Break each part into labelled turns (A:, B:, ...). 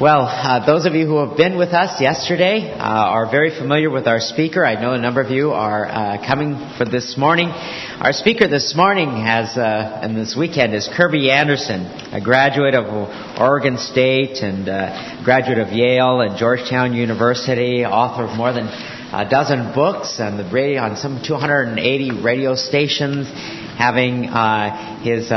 A: Well, uh, those of you who have been with us yesterday uh, are very familiar with our speaker. I know a number of you are uh, coming for this morning. Our speaker this morning has, uh, and this weekend, is Kirby Anderson, a graduate of Oregon State and uh, graduate of Yale and Georgetown University, author of more than a dozen books on the radio, on some 280 radio stations, having uh, his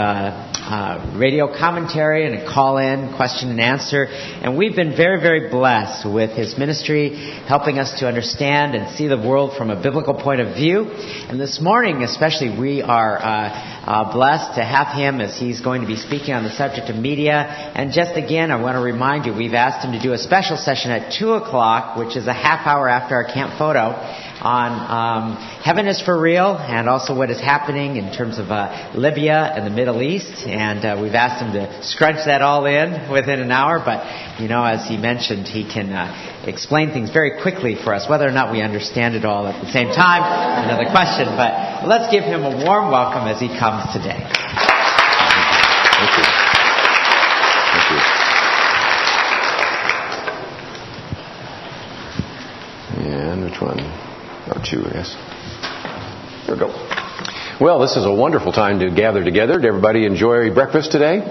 A: uh, radio commentary and a call in, question and answer. And we've been very, very blessed with his ministry, helping us to understand and see the world from a biblical point of view. And this morning, especially, we are uh, uh, blessed to have him as he's going to be speaking on the subject of media. And just again, I want to remind you, we've asked him to do a special session at 2 o'clock, which is a half hour after our camp photo on um, heaven is for real and also what is happening in terms of uh, Libya and the Middle East. And uh, we've asked him to scrunch that all in within an hour. But, you know, as he mentioned, he can uh, explain things very quickly for us. Whether or not we understand it all at the same time, another question. But let's give him a warm welcome as he comes today.
B: Thank you. Thank you. And which one? Oh, two, I guess. There we go. Well, this is a wonderful time to gather together. Did everybody enjoy breakfast today?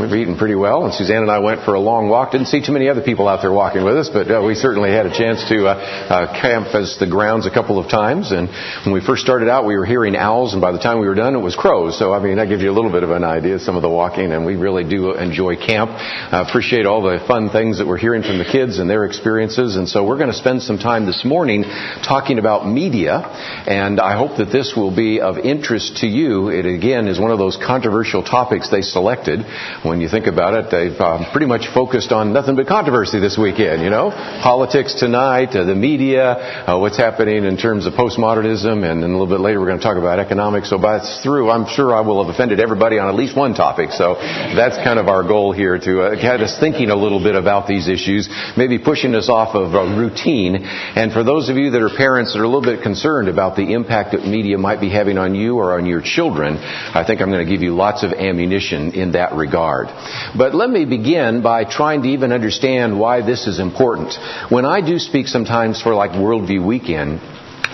B: We've eaten pretty well, and Suzanne and I went for a long walk. Didn't see too many other people out there walking with us, but uh, we certainly had a chance to uh, uh, camp as the grounds a couple of times. And when we first started out, we were hearing owls, and by the time we were done, it was crows. So, I mean, that gives you a little bit of an idea of some of the walking, and we really do enjoy camp. Uh, appreciate all the fun things that we're hearing from the kids and their experiences. And so we're going to spend some time this morning talking about media, and I hope that this will be of interest interest to you, it again is one of those controversial topics they selected. When you think about it, they've um, pretty much focused on nothing but controversy this weekend, you know? Politics tonight, uh, the media, uh, what's happening in terms of postmodernism, and then a little bit later we're going to talk about economics. So by through, I'm sure I will have offended everybody on at least one topic. So that's kind of our goal here to uh, get us thinking a little bit about these issues, maybe pushing us off of a routine. And for those of you that are parents that are a little bit concerned about the impact that media might be having on you or on your children, I think I'm going to give you lots of ammunition in that regard. But let me begin by trying to even understand why this is important. When I do speak sometimes for like Worldview Weekend,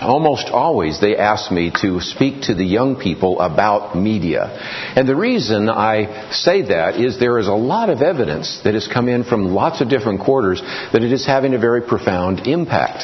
B: almost always they ask me to speak to the young people about media. And the reason I say that is there is a lot of evidence that has come in from lots of different quarters that it is having a very profound impact.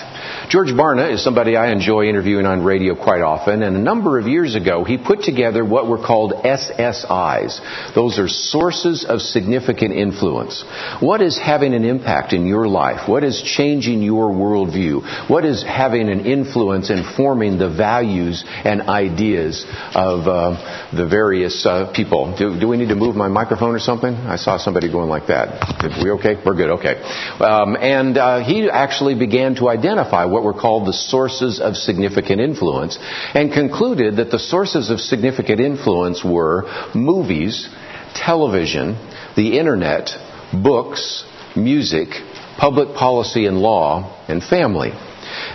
B: George Barna is somebody I enjoy interviewing on radio quite often, and a number of years ago he put together what were called SSIs. Those are sources of significant influence. What is having an impact in your life? What is changing your worldview? What is having an influence in forming the values and ideas of uh, the various uh, people? Do, do, we need to move my microphone or something? I saw somebody going like that. Are we okay? We're good. Okay. Um, and uh, he actually began to identify what were called the sources of significant influence and concluded that the sources of significant influence were movies, television, the internet, books, music, public policy and law, and family.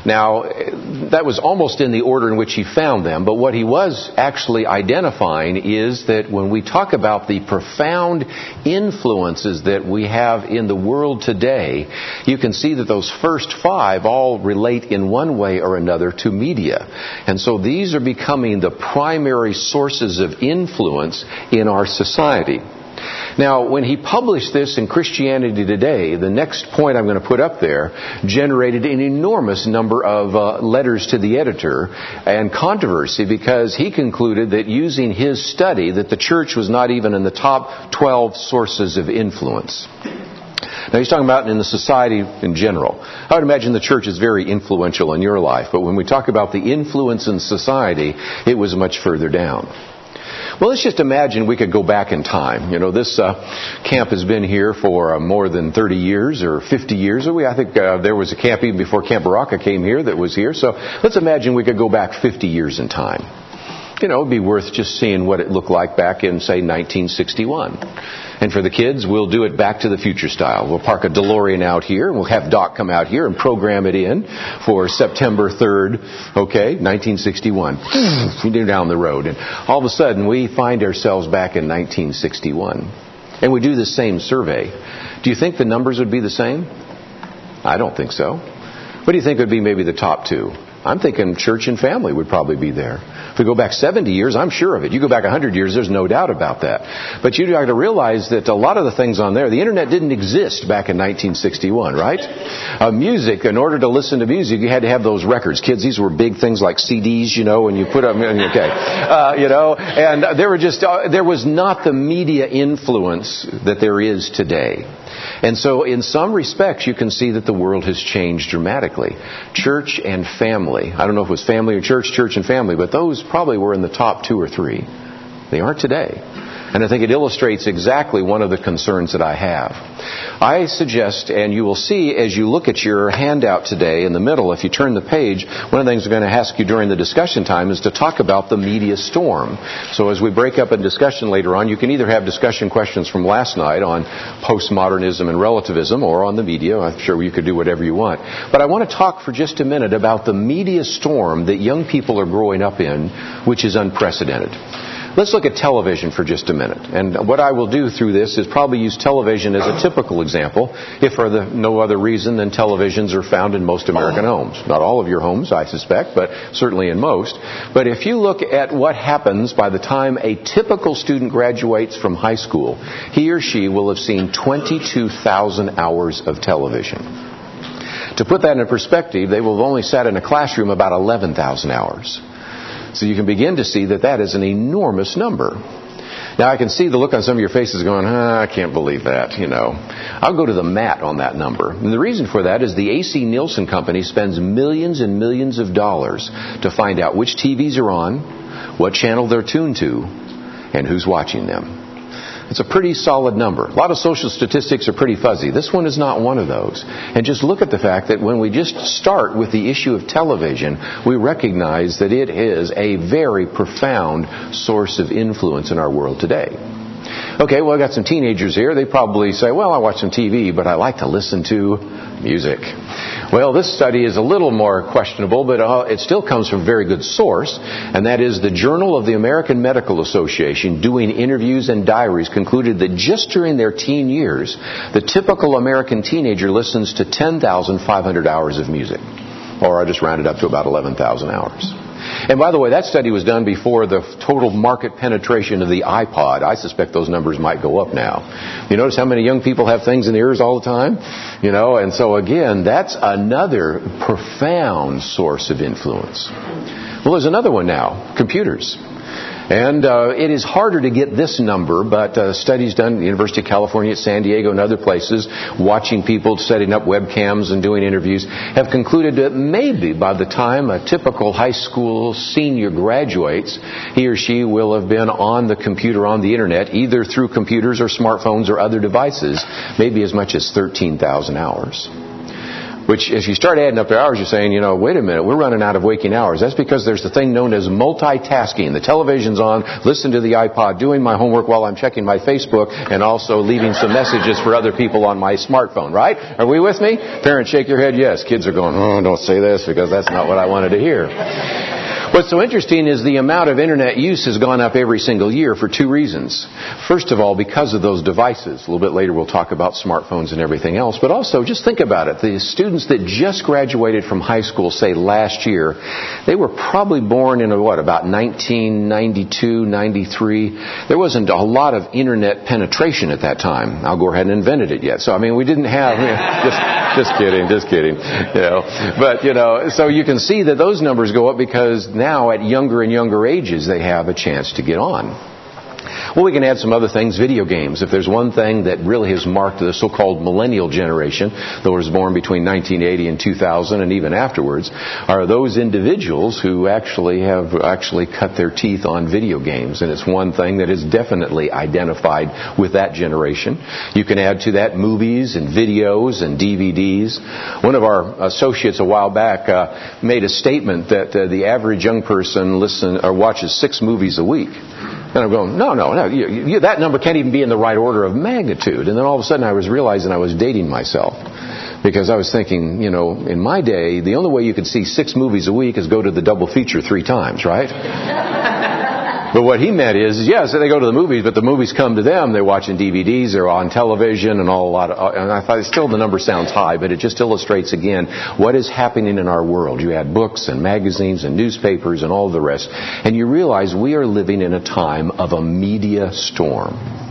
B: Now, that was almost in the order in which he found them, but what he was actually identifying is that when we talk about the profound influences that we have in the world today, you can see that those first five all relate in one way or another to media. And so these are becoming the primary sources of influence in our society. Now, when he published this in Christianity Today, the next point I'm going to put up there generated an enormous number of uh, letters to the editor and controversy because he concluded that using his study that the church was not even in the top 12 sources of influence. Now he's talking about in the society in general. I would imagine the church is very influential in your life, but when we talk about the influence in society, it was much further down. Well, let's just imagine we could go back in time. You know, this uh, camp has been here for uh, more than 30 years or 50 years. I think uh, there was a camp even before Camp Berachah came here that was here. So let's imagine we could go back 50 years in time. You know, it'd be worth just seeing what it looked like back in, say, 1961. And for the kids, we'll do it back to the future style. We'll park a DeLorean out here, and we'll have Doc come out here and program it in for September 3rd, okay, 1961. down the road. And all of a sudden, we find ourselves back in 1961. and we do the same survey, do you think the numbers would be the same? I don't think so. What do you think would be maybe the top two? I'm thinking church and family would probably be there. If we go back 70 years, I'm sure of it. You go back 100 years, there's no doubt about that. But you got to realize that a lot of the things on there, the internet didn't exist back in 1961, right? Uh, music, in order to listen to music, you had to have those records. Kids, these were big things like CDs, you know, and you put them, okay, uh, you know, and there were just, uh, there was not the media influence that there is today. And so, in some respects, you can see that the world has changed dramatically. Church and family. I don't know if it was family or church, church and family, but those probably were in the top two or three. They aren't today. And I think it illustrates exactly one of the concerns that I have. I suggest, and you will see as you look at your handout today in the middle, if you turn the page, one of the things I'm going to ask you during the discussion time is to talk about the media storm. So as we break up a discussion later on, you can either have discussion questions from last night on postmodernism and relativism or on the media. I'm sure you could do whatever you want. But I want to talk for just a minute about the media storm that young people are growing up in, which is unprecedented. Let's look at television for just a minute. And what I will do through this is probably use television as a typical example, if for the, no other reason than televisions are found in most American homes. Not all of your homes, I suspect, but certainly in most. But if you look at what happens by the time a typical student graduates from high school, he or she will have seen 22,000 hours of television. To put that in perspective, they will have only sat in a classroom about 11,000 hours. So you can begin to see that that is an enormous number. Now I can see the look on some of your faces going, ah, I can't believe that, you know. I'll go to the mat on that number. And the reason for that is the AC Nielsen company spends millions and millions of dollars to find out which TVs are on, what channel they're tuned to, and who's watching them. It's a pretty solid number. A lot of social statistics are pretty fuzzy. This one is not one of those. And just look at the fact that when we just start with the issue of television, we recognize that it is a very profound source of influence in our world today. Okay, well, I got some teenagers here. They probably say, well, I watch some TV, but I like to listen to music. Well, this study is a little more questionable, but uh, it still comes from a very good source, and that is the Journal of the American Medical Association doing interviews and diaries concluded that just during their teen years, the typical American teenager listens to 10,500 hours of music. Or I just rounded up to about 11,000 hours. And by the way, that study was done before the total market penetration of the iPod. I suspect those numbers might go up now. You notice how many young people have things in their ears all the time? You know, and so again, that's another profound source of influence. Well, there's another one now computers. And uh, it is harder to get this number, but uh, studies done at the University of California at San Diego and other places, watching people setting up webcams and doing interviews, have concluded that maybe by the time a typical high school senior graduates, he or she will have been on the computer, on the internet, either through computers or smartphones or other devices, maybe as much as 13,000 hours. Which, as you start adding up the hours, you're saying, you know, wait a minute, we're running out of waking hours. That's because there's the thing known as multitasking. The television's on, listen to the iPod, doing my homework while I'm checking my Facebook, and also leaving some messages for other people on my smartphone, right? Are we with me? Parents shake your head, yes. Kids are going, oh, don't say this because that's not what I wanted to hear. What's so interesting is the amount of internet use has gone up every single year for two reasons. First of all, because of those devices. A little bit later we'll talk about smartphones and everything else. But also, just think about it. The students that just graduated from high school, say last year, they were probably born in, what, about 1992, 93. There wasn't a lot of internet penetration at that time. Al Gore hadn't invented it yet. So, I mean, we didn't have, just, just kidding, just kidding. You know, but, you know, so you can see that those numbers go up because now at younger and younger ages they have a chance to get on. Well, we can add some other things. Video games. If there's one thing that really has marked the so-called millennial generation, those born between 1980 and 2000 and even afterwards, are those individuals who actually have actually cut their teeth on video games. And it's one thing that is definitely identified with that generation. You can add to that movies and videos and DVDs. One of our associates a while back uh, made a statement that uh, the average young person listen or watches six movies a week. And I'm going, no, no, no. You, you, that number can't even be in the right order of magnitude. And then all of a sudden I was realizing I was dating myself. Because I was thinking, you know, in my day, the only way you could see six movies a week is go to the double feature three times, right? But what he meant is, yes, they go to the movies, but the movies come to them. They're watching DVDs, they're on television, and all a lot. Of, uh, and I thought still the number sounds high, but it just illustrates again what is happening in our world. You had books and magazines and newspapers and all the rest, and you realize we are living in a time of a media storm.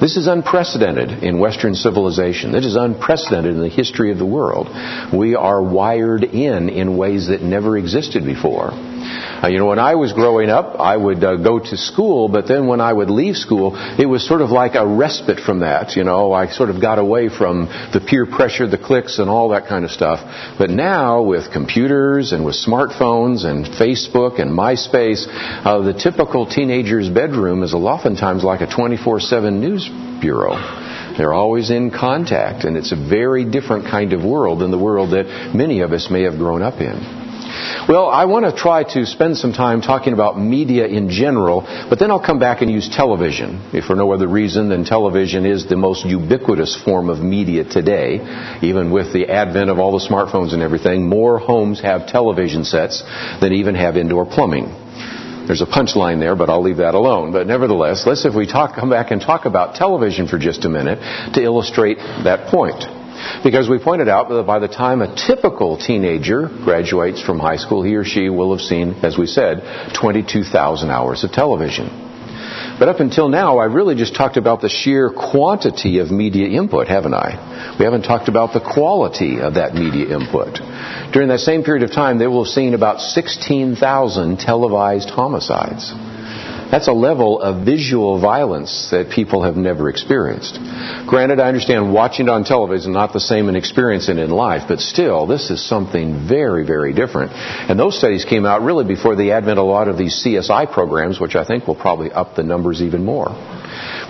B: This is unprecedented in Western civilization. This is unprecedented in the history of the world. We are wired in in ways that never existed before. Uh, you know, when I was growing up, I would uh, go to school, but then when I would leave school, it was sort of like a respite from that. You know, I sort of got away from the peer pressure, the cliques, and all that kind of stuff. But now, with computers and with smartphones and Facebook and MySpace, uh, the typical teenager's bedroom is oftentimes like a 24/7 news bureau. They're always in contact, and it's a very different kind of world than the world that many of us may have grown up in. Well, I want to try to spend some time talking about media in general, but then I'll come back and use television, if for no other reason than television is the most ubiquitous form of media today. Even with the advent of all the smartphones and everything, more homes have television sets than even have indoor plumbing. There's a punchline there, but I'll leave that alone. But nevertheless, let's if we talk, come back and talk about television for just a minute to illustrate that point. Because we pointed out that by the time a typical teenager graduates from high school, he or she will have seen, as we said, 22,000 hours of television. But up until now, I've really just talked about the sheer quantity of media input, haven't I? We haven't talked about the quality of that media input. During that same period of time, they will have seen about 16,000 televised homicides. That's a level of visual violence that people have never experienced. Granted, I understand watching it on television is not the same and experiencing it in life, but still, this is something very, very different. And those studies came out really before the advent of a lot of these CSI programs, which I think will probably up the numbers even more.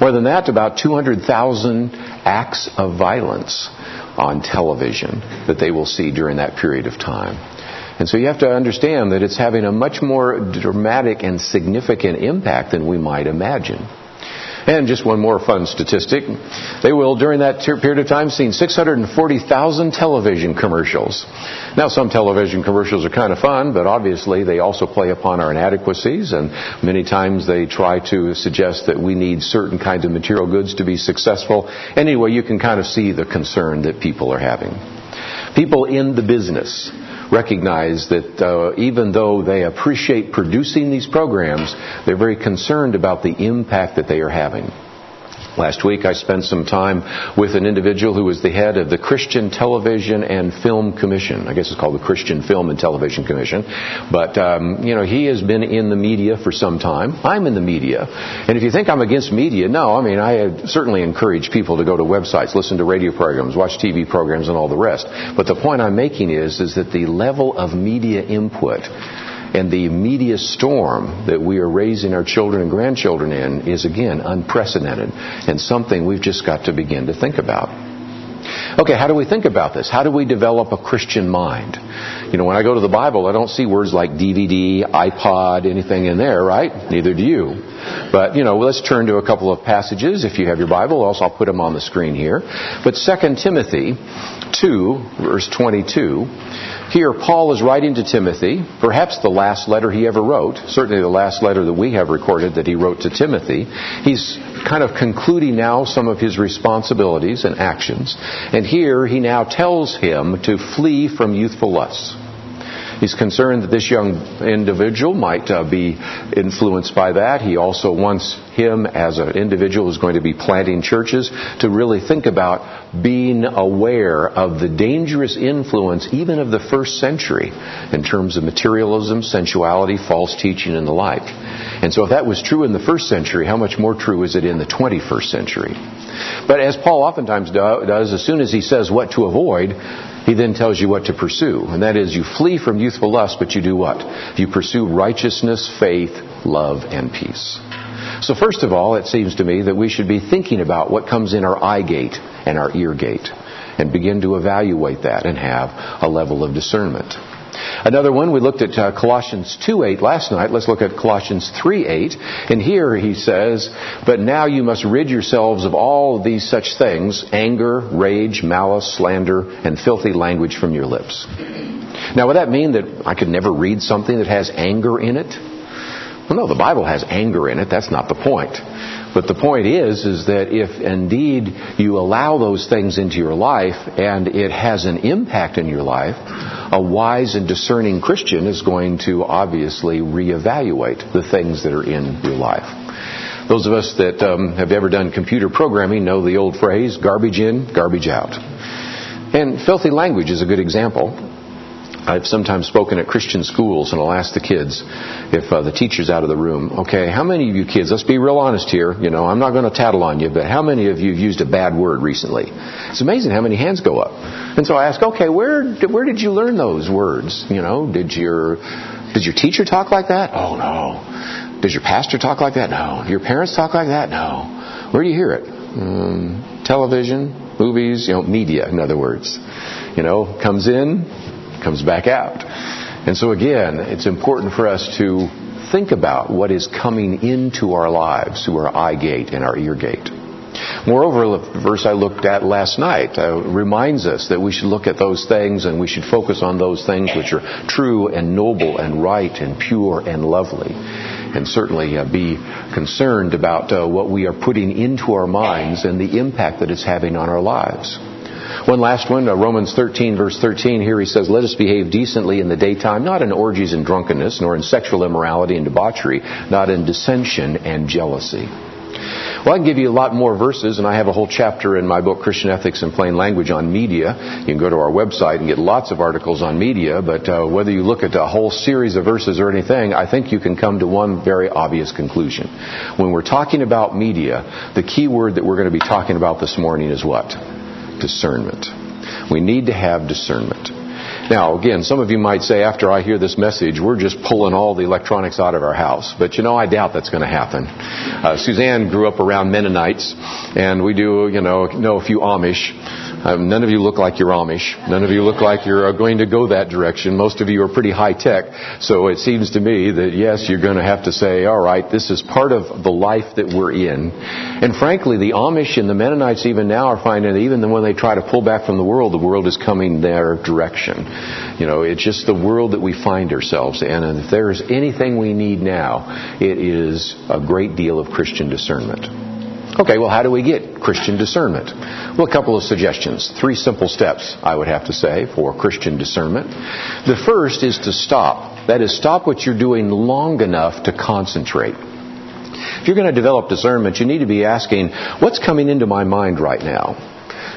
B: More than that, about 200,000 acts of violence on television that they will see during that period of time. And so you have to understand that it's having a much more dramatic and significant impact than we might imagine. And just one more fun statistic. They will, during that period of time, seen 640,000 television commercials. Now, some television commercials are kind of fun, but obviously they also play upon our inadequacies, and many times they try to suggest that we need certain kinds of material goods to be successful. Anyway, you can kind of see the concern that people are having. People in the business recognize that uh, even though they appreciate producing these programs, they're very concerned about the impact that they are having. Last week I spent some time with an individual who was the head of the Christian Television and Film Commission. I guess it's called the Christian Film and Television Commission. But, um, you know, he has been in the media for some time. I'm in the media. And if you think I'm against media, no, I mean, I certainly encourage people to go to websites, listen to radio programs, watch TV programs, and all the rest. But the point I'm making is, is that the level of media input and the media storm that we are raising our children and grandchildren in is again unprecedented and something we've just got to begin to think about. Okay, how do we think about this? How do we develop a Christian mind? You know, when I go to the Bible, I don't see words like DVD, iPod, anything in there, right? Neither do you. But, you know, let's turn to a couple of passages. If you have your Bible, else I'll put them on the screen here. But 2 Timothy 2, verse 22, here, Paul is writing to Timothy, perhaps the last letter he ever wrote, certainly the last letter that we have recorded that he wrote to Timothy. He's kind of concluding now some of his responsibilities and actions. And here he now tells him to flee from youthful lusts. He's concerned that this young individual might uh, be influenced by that. He also wants him as an individual who's going to be planting churches to really think about being aware of the dangerous influence even of the first century in terms of materialism, sensuality, false teaching, and the like. And so if that was true in the first century, how much more true is it in the 21st century? But as Paul oftentimes do, does, as soon as he says what to avoid, he then tells you what to pursue. And that is you flee from youthful lust, but you do what? You pursue righteousness, faith, love, and peace. So first of all, it seems to me that we should be thinking about what comes in our eye gate and our ear gate and begin to evaluate that and have a level of discernment. Another one, we looked at uh, Colossians 2.8 last night. Let's look at Colossians 3.8. And here he says, But now you must rid yourselves of all of these such things, anger, rage, malice, slander, and filthy language from your lips. Now, would that mean that I could never read something that has anger in it? Well, no, the Bible has anger in it. That's not the point. But the point is, is that if indeed you allow those things into your life and it has an impact in your life, a wise and discerning Christian is going to obviously reevaluate the things that are in your life. Those of us that um, have ever done computer programming know the old phrase, garbage in, garbage out. And filthy language is a good example. I've sometimes spoken at Christian schools, and I'll ask the kids if uh, the teacher's out of the room. Okay, how many of you kids? Let's be real honest here. You know, I'm not going to tattle on you, but how many of you have used a bad word recently? It's amazing how many hands go up. And so I ask, okay, where where did you learn those words? You know, did your did your teacher talk like that? Oh no. Does your pastor talk like that? No. Your parents talk like that? No. Where do you hear it? Um, television, movies, you know, media, in other words. You know, comes in, comes back out. And so again, it's important for us to think about what is coming into our lives through our eye gate and our ear gate. Moreover, the verse I looked at last night uh, reminds us that we should look at those things and we should focus on those things which are true and noble and right and pure and lovely. And certainly uh, be concerned about uh, what we are putting into our minds and the impact that it's having on our lives. One last one, uh, Romans 13, verse 13. Here he says, Let us behave decently in the daytime, not in orgies and drunkenness, nor in sexual immorality and debauchery, not in dissension and jealousy. Well, I can give you a lot more verses, and I have a whole chapter in my book, Christian Ethics in Plain Language, on media. You can go to our website and get lots of articles on media, but uh, whether you look at a whole series of verses or anything, I think you can come to one very obvious conclusion. When we're talking about media, the key word that we're going to be talking about this morning is what? Discernment. We need to have discernment. Now, again, some of you might say after I hear this message, we're just pulling all the electronics out of our house. But you know, I doubt that's going to happen. Uh, Suzanne grew up around Mennonites, and we do, you know, know a few Amish. Um, none of you look like you're Amish. None of you look like you're uh, going to go that direction. Most of you are pretty high tech. So it seems to me that yes, you're going to have to say, all right, this is part of the life that we're in. And frankly, the Amish and the Mennonites even now are finding that even when they try to pull back from the world, the world is coming their direction. You know, it's just the world that we find ourselves in. And if there's anything we need now, it is a great deal of Christian discernment. Okay, well, how do we get Christian discernment? Well, a couple of suggestions. Three simple steps, I would have to say, for Christian discernment. The first is to stop. That is, stop what you're doing long enough to concentrate. If you're going to develop discernment, you need to be asking, what's coming into my mind right now?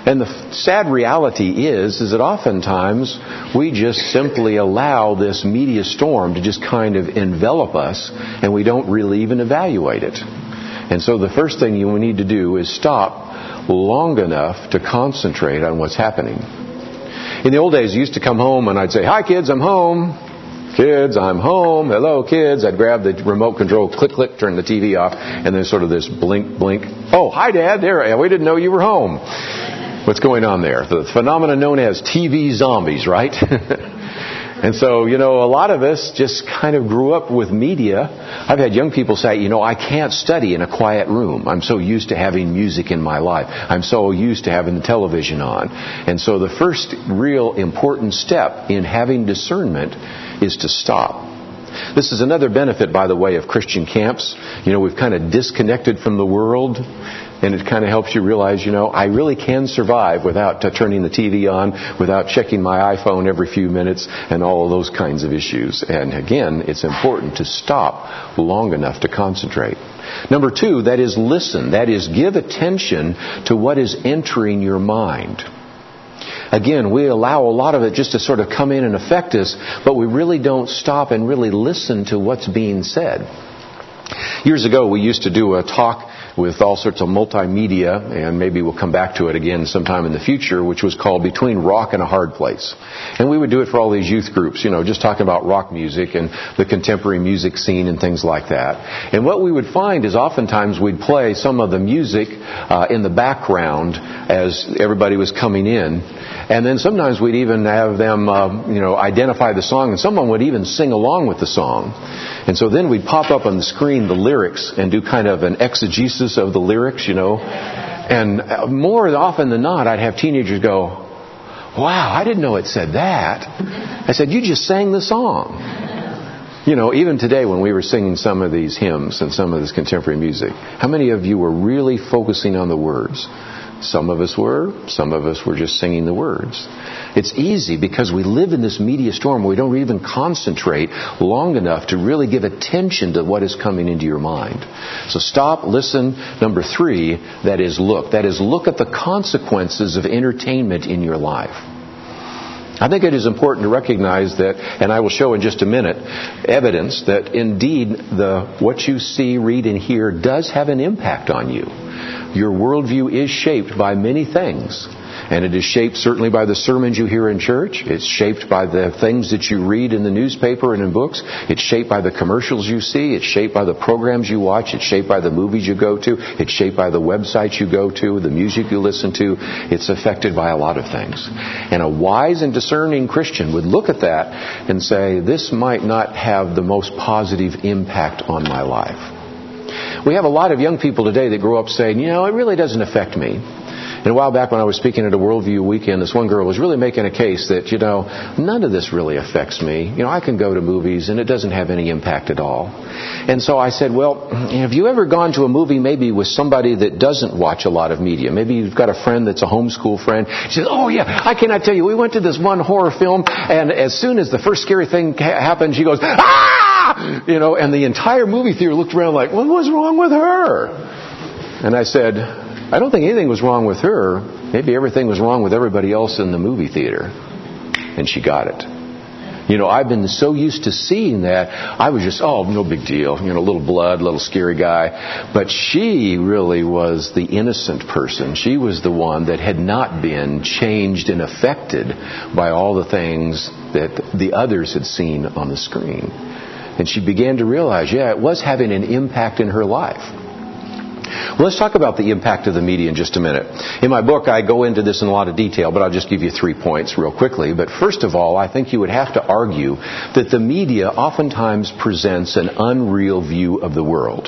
B: And the sad reality is, is that oftentimes we just simply allow this media storm to just kind of envelop us and we don't really even evaluate it. And so the first thing you need to do is stop long enough to concentrate on what's happening. In the old days, I used to come home and I'd say, Hi kids, I'm home. Kids, I'm home. Hello, kids. I'd grab the remote control, click, click, turn the TV off, and then sort of this blink, blink. Oh, hi, Dad. There, we didn't know you were home. What's going on there? The phenomenon known as TV zombies, right? And so, you know, a lot of us just kind of grew up with media. I've had young people say, you know, I can't study in a quiet room. I'm so used to having music in my life. I'm so used to having the television on. And so the first real important step in having discernment is to stop. This is another benefit, by the way, of Christian camps. You know, we've kind of disconnected from the world and it kind of helps you realize, you know, I really can survive without turning the TV on, without checking my iPhone every few minutes, and all of those kinds of issues. And again, it's important to stop long enough to concentrate. Number two, that is listen. That is give attention to what is entering your mind. Again, we allow a lot of it just to sort of come in and affect us, but we really don't stop and really listen to what's being said. Years ago, we used to do a talk with all sorts of multimedia, and maybe we'll come back to it again sometime in the future, which was called Between Rock and a Hard Place. And we would do it for all these youth groups, you know, just talking about rock music and the contemporary music scene and things like that. And what we would find is oftentimes we'd play some of the music uh, in the background as everybody was coming in. And then sometimes we'd even have them, uh, you know, identify the song, and someone would even sing along with the song. And so then we'd pop up on the screen the lyrics and do kind of an exegesis of the lyrics, you know. And uh, more often than not, I'd have teenagers go, Wow, I didn't know it said that. I said, You just sang the song. You know, even today when we were singing some of these hymns and some of this contemporary music, how many of you were really focusing on the words? Some of us were, some of us were just singing the words. It's easy because we live in this media storm where we don't even concentrate long enough to really give attention to what is coming into your mind. So stop, listen. Number three, that is look. That is look at the consequences of entertainment in your life. I think it is important to recognize that, and I will show in just a minute, evidence that indeed the, what you see, read, and hear does have an impact on you. Your worldview is shaped by many things. And it is shaped certainly by the sermons you hear in church. It's shaped by the things that you read in the newspaper and in books. It's shaped by the commercials you see. It's shaped by the programs you watch. It's shaped by the movies you go to. It's shaped by the websites you go to, the music you listen to. It's affected by a lot of things. And a wise and discerning Christian would look at that and say, this might not have the most positive impact on my life. We have a lot of young people today that grow up saying, you know, it really doesn't affect me. And a while back when I was speaking at a Worldview weekend, this one girl was really making a case that, you know, none of this really affects me. You know, I can go to movies and it doesn't have any impact at all. And so I said, well, have you ever gone to a movie maybe with somebody that doesn't watch a lot of media? Maybe you've got a friend that's a homeschool friend. She said, oh yeah, I cannot tell you, we went to this one horror film and as soon as the first scary thing happened, she goes, ah! You know, and the entire movie theater looked around like, what was wrong with her? And I said, I don't think anything was wrong with her. Maybe everything was wrong with everybody else in the movie theater. And she got it. You know, I've been so used to seeing that, I was just, oh, no big deal. You know, little blood, little scary guy. But she really was the innocent person. She was the one that had not been changed and affected by all the things that the others had seen on the screen. And she began to realize, yeah, it was having an impact in her life. Well, let's talk about the impact of the media in just a minute. In my book, I go into this in a lot of detail, but I'll just give you three points real quickly. But first of all, I think you would have to argue that the media oftentimes presents an unreal view of the world.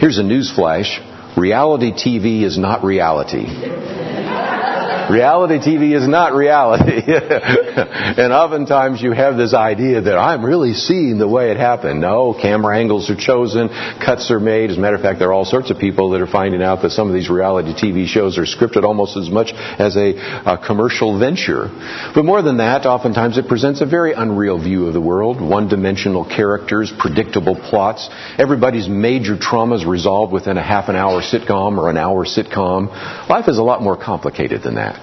B: Here's a news flash. Reality TV is not reality. Reality TV is not reality. and oftentimes you have this idea that I'm really seeing the way it happened. No, camera angles are chosen, cuts are made. As a matter of fact, there are all sorts of people that are finding out that some of these reality TV shows are scripted almost as much as a, a commercial venture. But more than that, oftentimes it presents a very unreal view of the world. One-dimensional characters, predictable plots. Everybody's major traumas resolved within a half an hour sitcom or an hour sitcom. Life is a lot more complicated than that.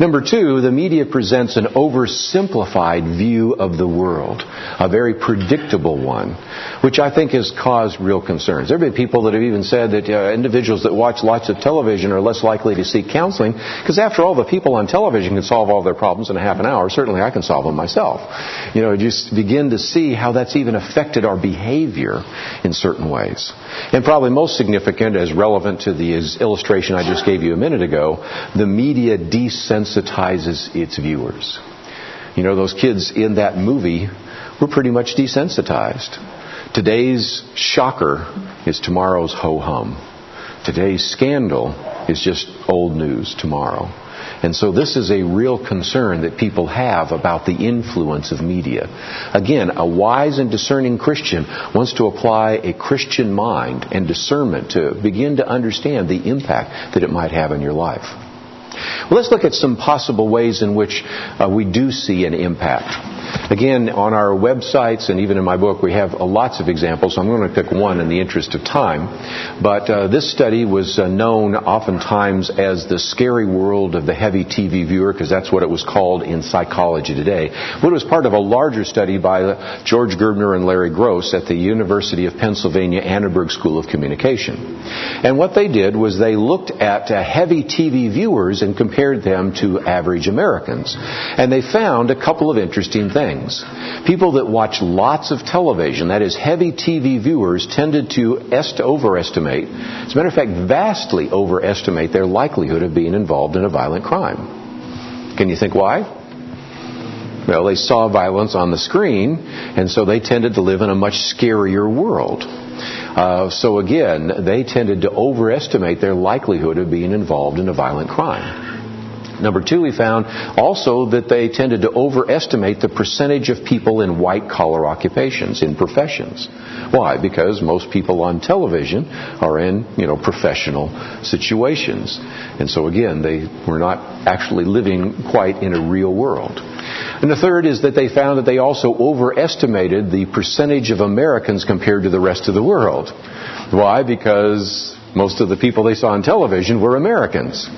B: Number two, the media presents an oversimplified view of the world, a very predictable one, which I think has caused real concerns. There have been people that have even said that uh, individuals that watch lots of television are less likely to seek counseling, because after all, the people on television can solve all their problems in a half an hour. Certainly I can solve them myself. You know, just begin to see how that's even affected our behavior in certain ways. And probably most significant, as relevant to the illustration I just gave you a minute ago, the media desensitizes its viewers. You know, those kids in that movie were pretty much desensitized. Today's shocker is tomorrow's ho hum. Today's scandal is just old news tomorrow. And so this is a real concern that people have about the influence of media. Again, a wise and discerning Christian wants to apply a Christian mind and discernment to begin to understand the impact that it might have on your life. Well, let's look at some possible ways in which uh, we do see an impact. Again, on our websites and even in my book, we have uh, lots of examples. I'm going to pick one in the interest of time. But uh, this study was uh, known oftentimes as the scary world of the heavy TV viewer, because that's what it was called in psychology today. But it was part of a larger study by uh, George Gerbner and Larry Gross at the University of Pennsylvania Annenberg School of Communication. And what they did was they looked at uh, heavy TV viewers and compared them to average Americans. And they found a couple of interesting things. People that watch lots of television, that is, heavy TV viewers, tended to est- overestimate, as a matter of fact, vastly overestimate their likelihood of being involved in a violent crime. Can you think why? Well, they saw violence on the screen, and so they tended to live in a much scarier world. Uh, so again, they tended to overestimate their likelihood of being involved in a violent crime. Number two, we found also that they tended to overestimate the percentage of people in white collar occupations, in professions. Why? Because most people on television are in, you know, professional situations. And so again, they were not actually living quite in a real world. And the third is that they found that they also overestimated the percentage of Americans compared to the rest of the world. Why? Because most of the people they saw on television were Americans.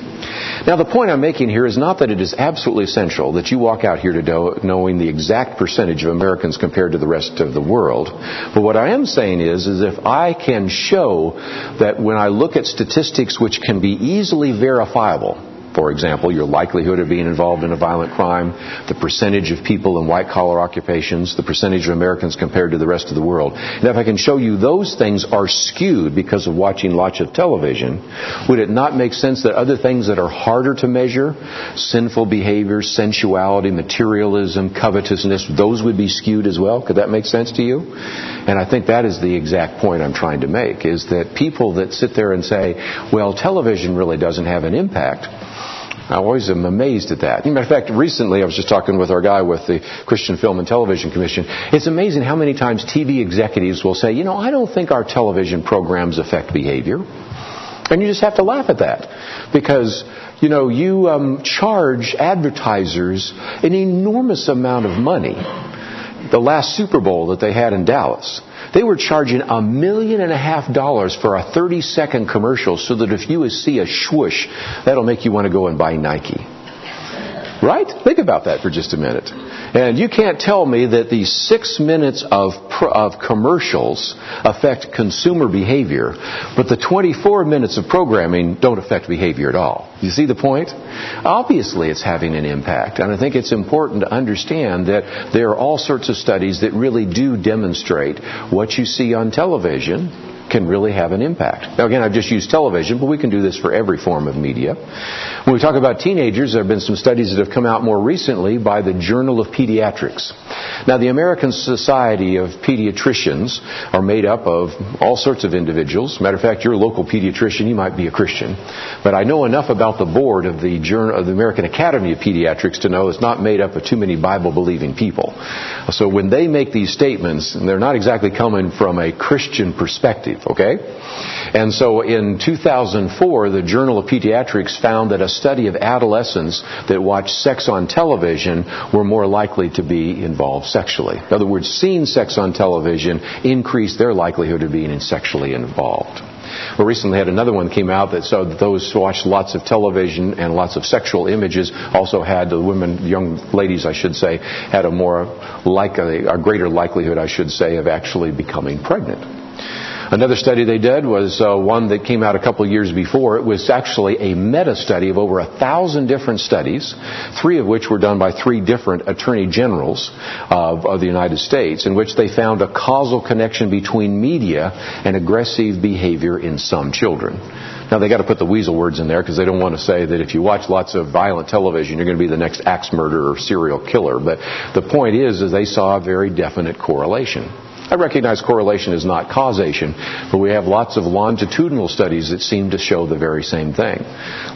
B: Now, the point I'm making here is not that it is absolutely essential that you walk out here today knowing the exact percentage of Americans compared to the rest of the world. But what I am saying is, is if I can show that when I look at statistics which can be easily verifiable, for example, your likelihood of being involved in a violent crime, the percentage of people in white collar occupations, the percentage of Americans compared to the rest of the world. And if I can show you those things are skewed because of watching lots of television, would it not make sense that other things that are harder to measure, sinful behavior, sensuality, materialism, covetousness, those would be skewed as well? Could that make sense to you? And I think that is the exact point I'm trying to make, is that people that sit there and say, well, television really doesn't have an impact, I always am amazed at that. As matter of fact, recently I was just talking with our guy with the Christian Film and Television Commission. It's amazing how many times TV executives will say, you know, I don't think our television programs affect behavior. And you just have to laugh at that. Because, you know, you um, charge advertisers an enormous amount of money. The last Super Bowl that they had in Dallas they were charging a million and a half dollars for a 30 second commercial so that if you see a swoosh, that'll make you want to go and buy Nike. Right? Think about that for just a minute. And you can't tell me that these six minutes of, of commercials affect consumer behavior, but the 24 minutes of programming don't affect behavior at all. You see the point? Obviously, it's having an impact. And I think it's important to understand that there are all sorts of studies that really do demonstrate what you see on television can really have an impact. Now, again, I've just used television, but we can do this for every form of media. When we talk about teenagers, there have been some studies that have come out more recently by the Journal of Pediatrics. Now, the American Society of Pediatricians are made up of all sorts of individuals. Matter of fact, your local pediatrician, you might be a Christian. But I know enough about the board of the, Journal, of the American Academy of Pediatrics to know it's not made up of too many Bible believing people. So when they make these statements, they're not exactly coming from a Christian perspective okay? And so in 2004, the Journal of Pediatrics found that a study of adolescents that watched sex on television were more likely to be involved sexually. In other words, seeing sex on television increased their likelihood of being sexually involved. We recently had another one came out that showed those who watched lots of television and lots of sexual images also had the women, young ladies, I should say, had a more like a, a greater likelihood, I should say, of actually becoming pregnant. Another study they did was uh, one that came out a couple of years before. It was actually a meta study of over a thousand different studies, three of which were done by three different attorney generals of, of the United States, in which they found a causal connection between media and aggressive behavior in some children. Now they got to put the weasel words in there because they don't want to say that if you watch lots of violent television, you're going to be the next axe murderer or serial killer. But the point is, is they saw a very definite correlation. I recognize correlation is not causation, but we have lots of longitudinal studies that seem to show the very same thing.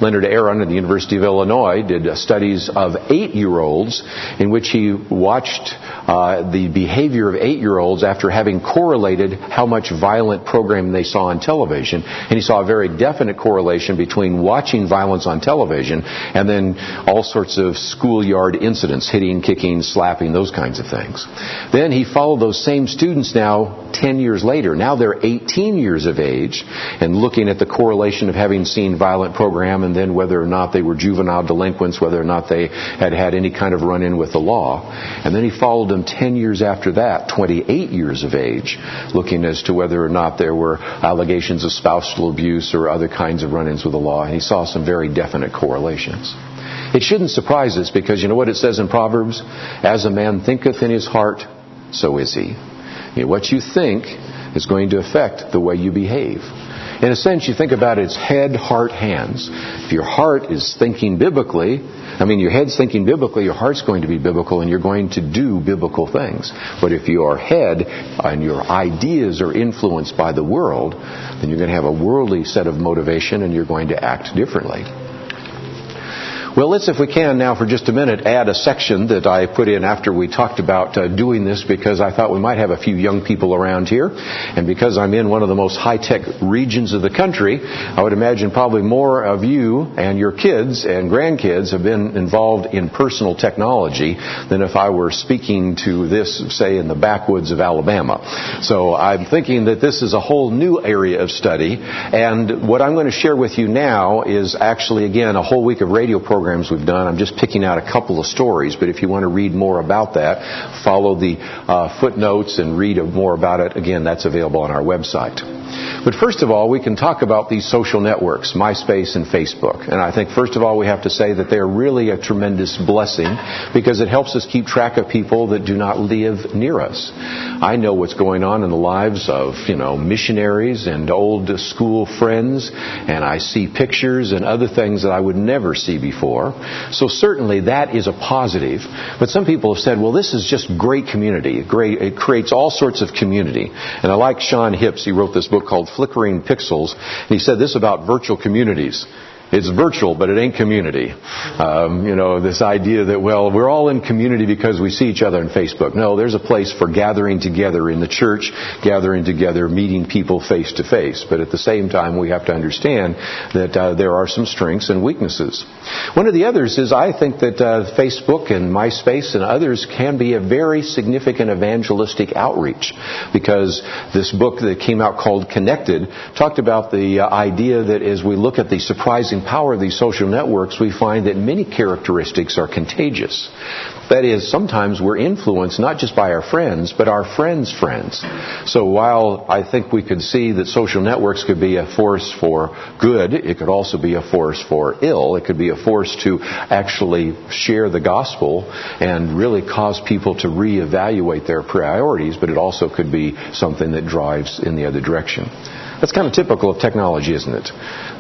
B: Leonard Eron at the University of Illinois did studies of eight-year-olds in which he watched uh, the behavior of eight-year-olds after having correlated how much violent programming they saw on television, and he saw a very definite correlation between watching violence on television and then all sorts of schoolyard incidents, hitting, kicking, slapping, those kinds of things. Then he followed those same students students now 10 years later. Now they're 18 years of age and looking at the correlation of having seen violent program and then whether or not they were juvenile delinquents, whether or not they had had any kind of run in with the law. And then he followed them 10 years after that, 28 years of age, looking as to whether or not there were allegations of spousal abuse or other kinds of run-ins with the law. And he saw some very definite correlations. It shouldn't surprise us because you know what it says in Proverbs? As a man thinketh in his heart, so is he. What you think is going to affect the way you behave. In a sense, you think about it as head, heart, hands. If your heart is thinking biblically, I mean, your head's thinking biblically, your heart's going to be biblical, and you're going to do biblical things. But if your head and your ideas are influenced by the world, then you're going to have a worldly set of motivation and you're going to act differently. Well, let's, if we can now for just a minute, add a section that I put in after we talked about uh, doing this because I thought we might have a few young people around here. And because I'm in one of the most high-tech regions of the country, I would imagine probably more of you and your kids and grandkids have been involved in personal technology than if I were speaking to this, say, in the backwoods of Alabama. So I'm thinking that this is a whole new area of study. And what I'm going to share with you now is actually, again, a whole week of radio programs we've done. I'm just picking out a couple of stories, but if you want to read more about that, follow the uh, footnotes and read more about it. Again, that's available on our website. But first of all, we can talk about these social networks, MySpace and Facebook. And I think first of all, we have to say that they're really a tremendous blessing because it helps us keep track of people that do not live near us. I know what's going on in the lives of, you know, missionaries and old school friends, and I see pictures and other things that I would never see before. So certainly that is a positive. But some people have said, well, this is just great community. Great, it creates all sorts of community. And I like Shane Hipps. He wrote this book called Flickering Pixels. And he said this about virtual communities. It's virtual, but it ain't community. Um, you know, this idea that, well, we're all in community because we see each other on Facebook. No, there's a place for gathering together in the church, gathering together, meeting people face to face. But at the same time, we have to understand that uh, there are some strengths and weaknesses. One of the others is I think that uh, Facebook and MySpace and others can be a very significant evangelistic outreach because this book that came out called Connected talked about the uh, idea that as we look at the surprising power of these social networks, we find that many characteristics are contagious. That is, sometimes we're influenced not just by our friends, but our friends' friends. So while I think we could see that social networks could be a force for good, it could also be a force for ill. It could be a force to actually share the gospel and really cause people to reevaluate their priorities, but it also could be something that drives in the other direction. That's kind of typical of technology, isn't it?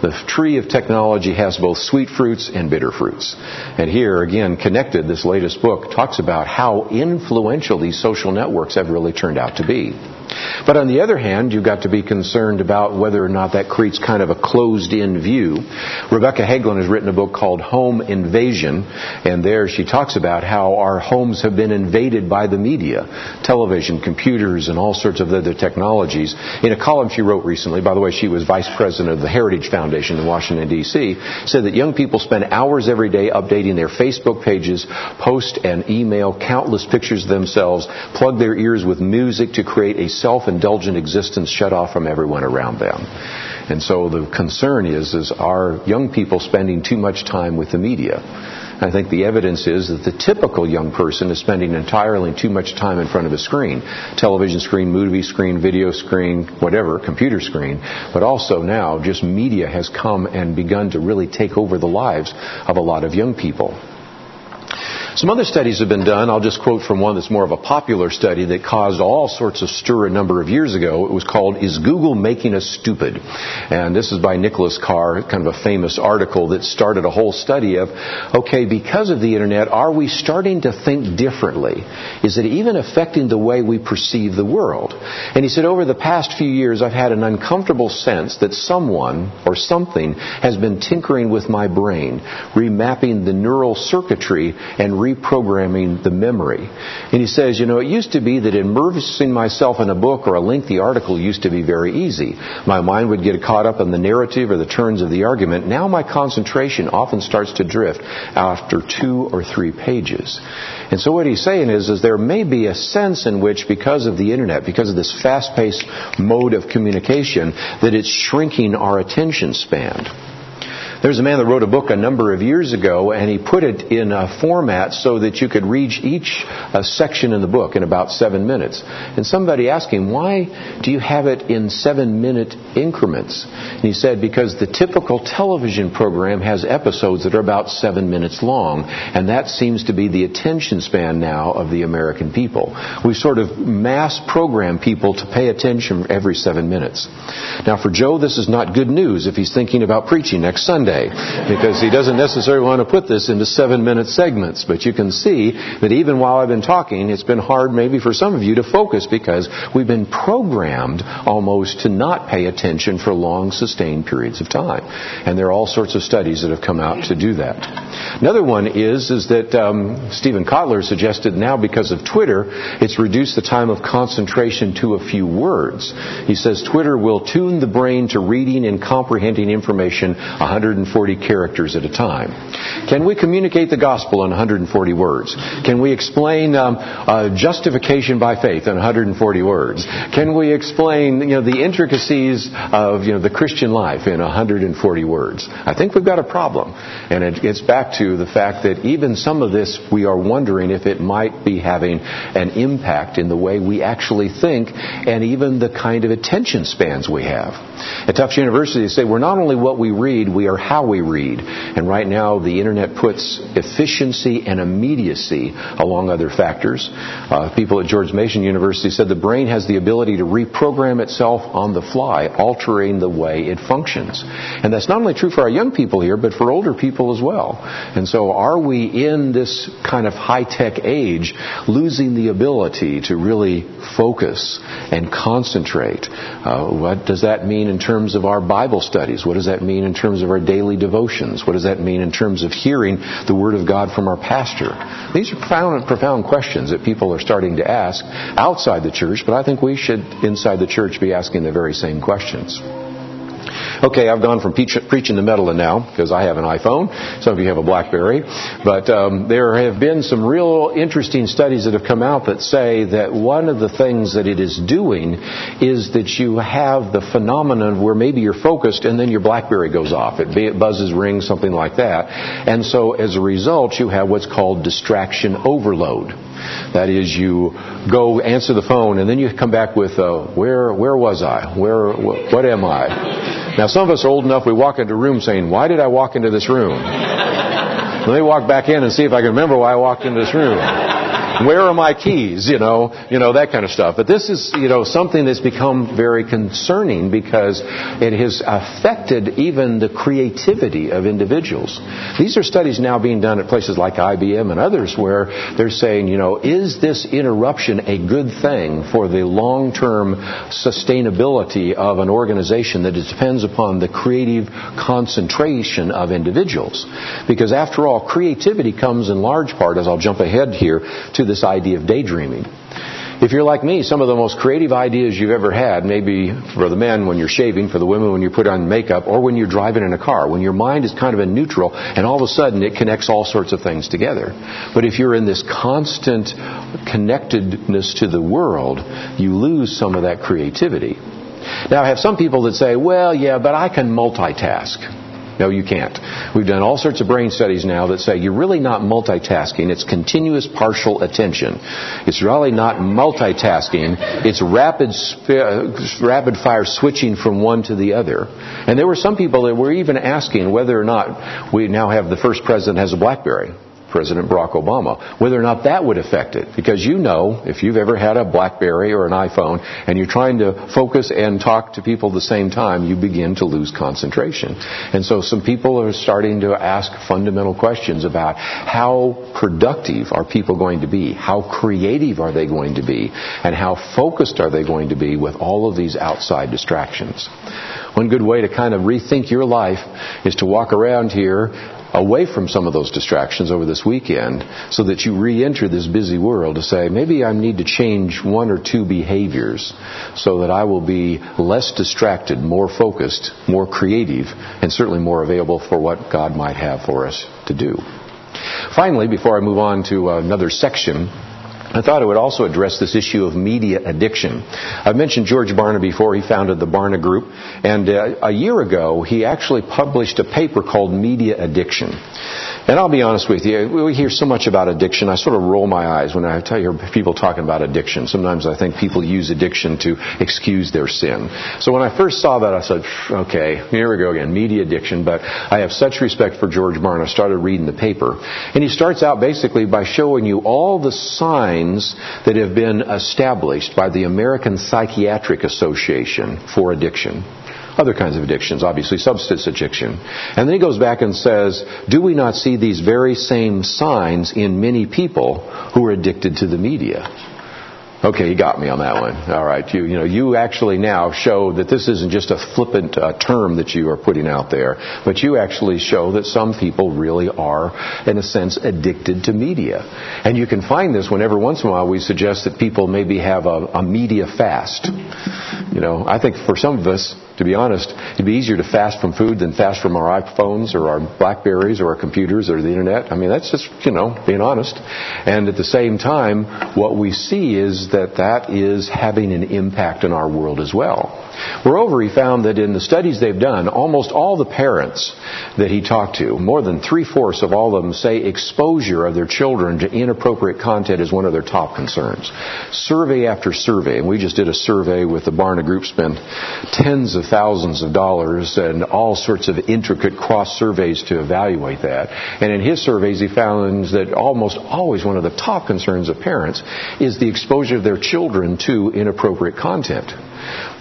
B: The tree of technology has both sweet fruits and bitter fruits. And here, again, Connected, this latest book, talks about how influential these social networks have really turned out to be. But on the other hand, you've got to be concerned about whether or not that creates kind of a closed in view. Rebecca Hagelin has written a book called Home Invasion, and there she talks about how our homes have been invaded by the media, television, computers, and all sorts of other technologies. In a column she wrote recently, by the way, she was vice president of the Heritage Foundation in Washington, D.C., said that young people spend hours every day updating their Facebook pages, post and email countless pictures of themselves, plug their ears with music to create a self-indulgent existence shut off from everyone around them. And so the concern is, is are young people spending too much time with the media? I think the evidence is that the typical young person is spending entirely too much time in front of a screen. Television screen, movie screen, video screen, whatever, computer screen. But also now, just media has come and begun to really take over the lives of a lot of young people. Some other studies have been done. I'll just quote from one that's more of a popular study that caused all sorts of stir a number of years ago. It was called Is Google Making Us Stupid? And this is by Nicholas Carr, kind of a famous article that started a whole study of, okay, because of the internet, are we starting to think differently? Is it even affecting the way we perceive the world? And he said, over the past few years, I've had an uncomfortable sense that someone or something has been tinkering with my brain, remapping the neural circuitry and reprogramming the memory. And he says, you know, it used to be that immersing myself in a book or a lengthy article used to be very easy. My mind would get caught up in the narrative or the turns of the argument. Now my concentration often starts to drift after two or three pages. And so what he's saying is, is there may be a sense in which because of the internet, because of this fast-paced mode of communication, that it's shrinking our attention span. There's a man that wrote a book a number of years ago, and he put it in a format so that you could read each uh, section in the book in about seven minutes. And somebody asked him, why do you have it in seven minute increments? And he said, because the typical television program has episodes that are about seven minutes long, and that seems to be the attention span now of the American people. We sort of mass program people to pay attention every seven minutes. Now, for Joe, this is not good news if he's thinking about preaching next Sunday because he doesn't necessarily want to put this into seven minute segments. But you can see that even while I've been talking, it's been hard maybe for some of you to focus because we've been programmed almost to not pay attention for long sustained periods of time. And there are all sorts of studies that have come out to do that. Another one is is that um, Steven Kotler suggested now because of Twitter, it's reduced the time of concentration to a few words. He says Twitter will tune the brain to reading and comprehending information 140 characters at a time. Can we communicate the gospel in 140 words? Can we explain um, uh, justification by faith in 140 words? Can we explain you know the intricacies of you know the Christian life in 140 words? I think we've got a problem, and it gets back to the fact that even some of this we are wondering if it might be having an impact in the way we actually think and even the kind of attention spans we have. At Tufts University, they say we're not only what we read, we are how we read. And right now, the internet puts efficiency and immediacy along other factors. Uh, people at George Mason University said the brain has the ability to reprogram itself on the fly, altering the way it functions. And that's not only true for our young people here, but for older people as well. And so, are we in this kind of high tech age losing the ability to really focus and concentrate? Uh, what does that mean in terms of our Bible studies? What does that mean in terms of our daily devotions? What does that mean in terms of hearing the Word of God from our pastor? These are profound, profound questions that people are starting to ask outside the church, but I think we should, inside the church, be asking the very same questions. Okay, I've gone from preaching to meddling now because I have an iPhone. Some of you have a BlackBerry. But um, there have been some real interesting studies that have come out that say that one of the things that it is doing is that you have the phenomenon where maybe you're focused and then your BlackBerry goes off. It buzzes, rings, something like that. And so as a result, you have what's called distraction overload. That is, you go answer the phone and then you come back with, uh, where, where was I? Where, wh- what am I? Now, some of us are old enough, we walk into a room saying, why did I walk into this room? Let me walk back in and see if I can remember why I walked into this room. Where are my keys? You know, you know, that kind of stuff. But this is, you know, something that's become very concerning because it has affected even the creativity of individuals. These are studies now being done at places like IBM and others where they're saying, you know, is this interruption a good thing for the long-term sustainability of an organization that depends upon the creative concentration of individuals? Because after all, creativity comes in large part, as I'll jump ahead here, to this idea of daydreaming. If you're like me, some of the most creative ideas you've ever had, maybe for the men when you're shaving, for the women when you put on makeup, or when you're driving in a car, when your mind is kind of in neutral and all of a sudden it connects all sorts of things together. But if you're in this constant connectedness to the world, you lose some of that creativity. Now, I have some people that say, well, yeah, but I can multitask. No, you can't. We've done all sorts of brain studies now that say you're really not multitasking. It's continuous partial attention. It's really not multitasking. It's rapid, rapid fire switching from one to the other. And there were some people that were even asking whether or not we now have the first president has a BlackBerry. President Barack Obama, whether or not that would affect it. Because you know, if you've ever had a Blackberry or an iPhone and you're trying to focus and talk to people at the same time, you begin to lose concentration. And so some people are starting to ask fundamental questions about how productive are people going to be? How creative are they going to be? And how focused are they going to be with all of these outside distractions? One good way to kind of rethink your life is to walk around here away from some of those distractions over this weekend so that you re-enter this busy world to say, maybe I need to change one or two behaviors so that I will be less distracted, more focused, more creative, and certainly more available for what God might have for us to do. Finally, before I move on to another section, I thought I would also address this issue of media addiction. I've mentioned George Barna before. He founded the Barna Group. And uh, a year ago, he actually published a paper called Media Addiction. And I'll be honest with you, we hear so much about addiction, I sort of roll my eyes when I tell you people talking about addiction. Sometimes I think people use addiction to excuse their sin. So when I first saw that, I said, okay, here we go again, media addiction. But I have such respect for George Barna. I started reading the paper. And he starts out basically by showing you all the signs that have been established by the American Psychiatric Association for addiction other kinds of addictions, obviously substance addiction. And then he goes back and says, do we not see these very same signs in many people who are addicted to the media? Okay, he got me on that one. All right, you you know you actually now show that this isn't just a flippant uh, term that you are putting out there, but you actually show that some people really are, in a sense, addicted to media, and you can find this whenever once in a while we suggest that people maybe have a, a media fast. You know, I think for some of us, to be honest, it'd be easier to fast from food than fast from our iPhones or our Blackberries or our computers or the internet. I mean, that's just, you know, being honest. And at the same time, what we see is that that is having an impact in our world as well. Moreover, he found that in the studies they've done, almost all the parents that he talked to, more than three fourths of all of them say exposure of their children to inappropriate content is one of their top concerns. Survey after survey, and we just did a survey with the Barna Group, spent tens of thousands of dollars and all sorts of intricate cross surveys to evaluate that. And in his surveys, he found that almost always one of the top concerns of parents is the exposure of their children to inappropriate content.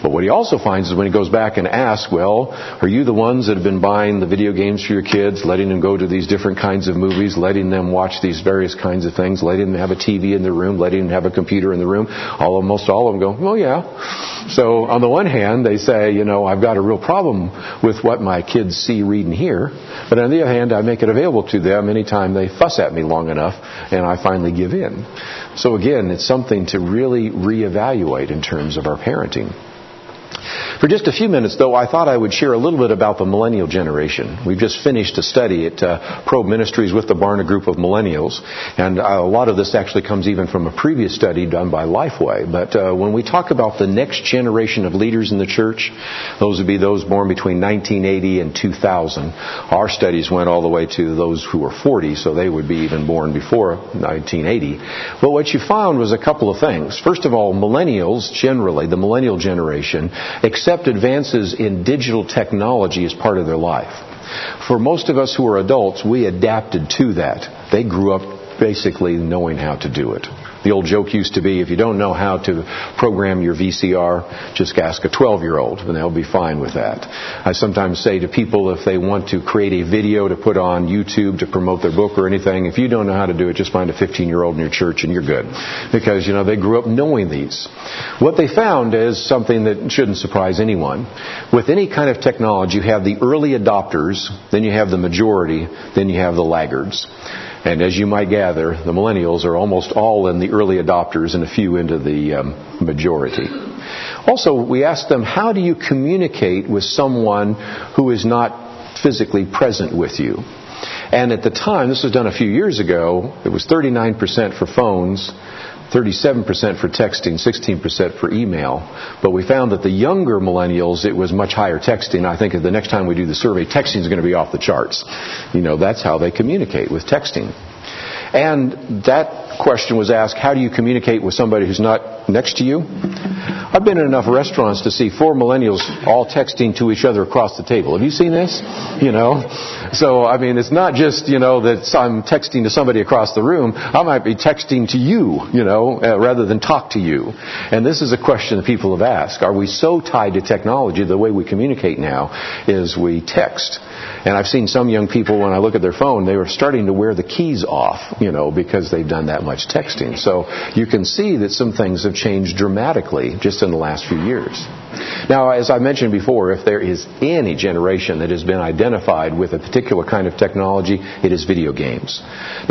B: But what he also finds is when he goes back and asks, well, are you the ones that have been buying the video games for your kids, letting them go to these different kinds of movies, letting them watch these various kinds of things, letting them have a TV in their room, letting them have a computer in the room? Almost all of them go, well, yeah. So on the one hand, they say, you know, I've got a real problem with what my kids see, read, and hear. But on the other hand, I make it available to them anytime they fuss at me long enough, and I finally give in. So again, it's something to really reevaluate in terms of our parenting. For just a few minutes, though, I thought I would share a little bit about the millennial generation. We've just finished a study at uh, Probe Ministries with the Barna Group of Millennials, and uh, a lot of this actually comes even from a previous study done by Lifeway. But uh, when we talk about the next generation of leaders in the church, those would be those born between 1980 and 2000. Our studies went all the way to those who were 40, so they would be even born before 1980. But what you found was a couple of things. First of all, millennials generally, the millennial generation, accept advances in digital technology as part of their life. For most of us who are adults, we adapted to that. They grew up basically knowing how to do it. The old joke used to be if you don't know how to program your VCR, just ask a 12 year old and they'll be fine with that. I sometimes say to people if they want to create a video to put on YouTube to promote their book or anything, if you don't know how to do it, just find a 15 year old in your church and you're good. Because, you know, they grew up knowing these. What they found is something that shouldn't surprise anyone. With any kind of technology, you have the early adopters, then you have the majority, then you have the laggards. And as you might gather, the millennials are almost all in the early adopters and a few into the um, majority. Also, we asked them, how do you communicate with someone who is not physically present with you? And at the time, this was done a few years ago, it was 39% for phones, 37% for texting, 16% for email. But we found that the younger millennials, it was much higher texting. I think the next time we do the survey, texting is going to be off the charts. You know, that's how they communicate with texting. And that question was asked, how do you communicate with somebody who's not next to you? I've been in enough restaurants to see four millennials all texting to each other across the table. Have you seen this? You know? So, I mean, it's not just, you know, that I'm texting to somebody across the room. I might be texting to you, you know, uh, rather than talk to you. And this is a question that people have asked. Are we so tied to technology, the way we communicate now is we text? And I've seen some young people, when I look at their phone, they are starting to wear the keys off, you know, because they've done that much texting. So you can see that some things have changed dramatically just in the last few years. Now, as I mentioned before, if there is any generation that has been identified with a particular kind of technology, it is video games.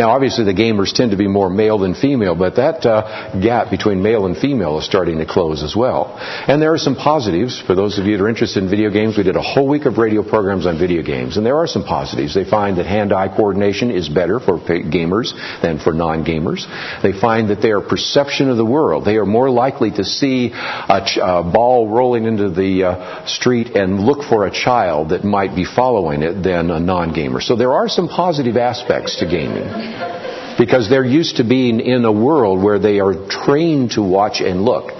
B: Now, obviously, the gamers tend to be more male than female, but that uh, gap between male and female is starting to close as well. And there are some positives. For those of you that are interested in video games, we did a whole week of radio programs on video games, and there are some positives. They find that hand-eye coordination is better for gamers than for non-gamers. They find that their perception of the world, they are more likely to see a, ch- a ball rolling into the uh, street and look for a child that might be following it than a non-gamer. So there are some positive aspects to gaming. Because they're used to being in a world where they are trained to watch and look.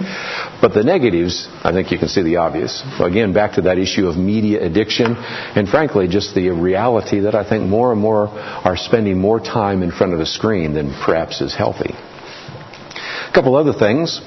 B: But the negatives, I think you can see the obvious. Again, back to that issue of media addiction, and frankly, just the reality that I think more and more are spending more time in front of a screen than perhaps is healthy. A couple other things.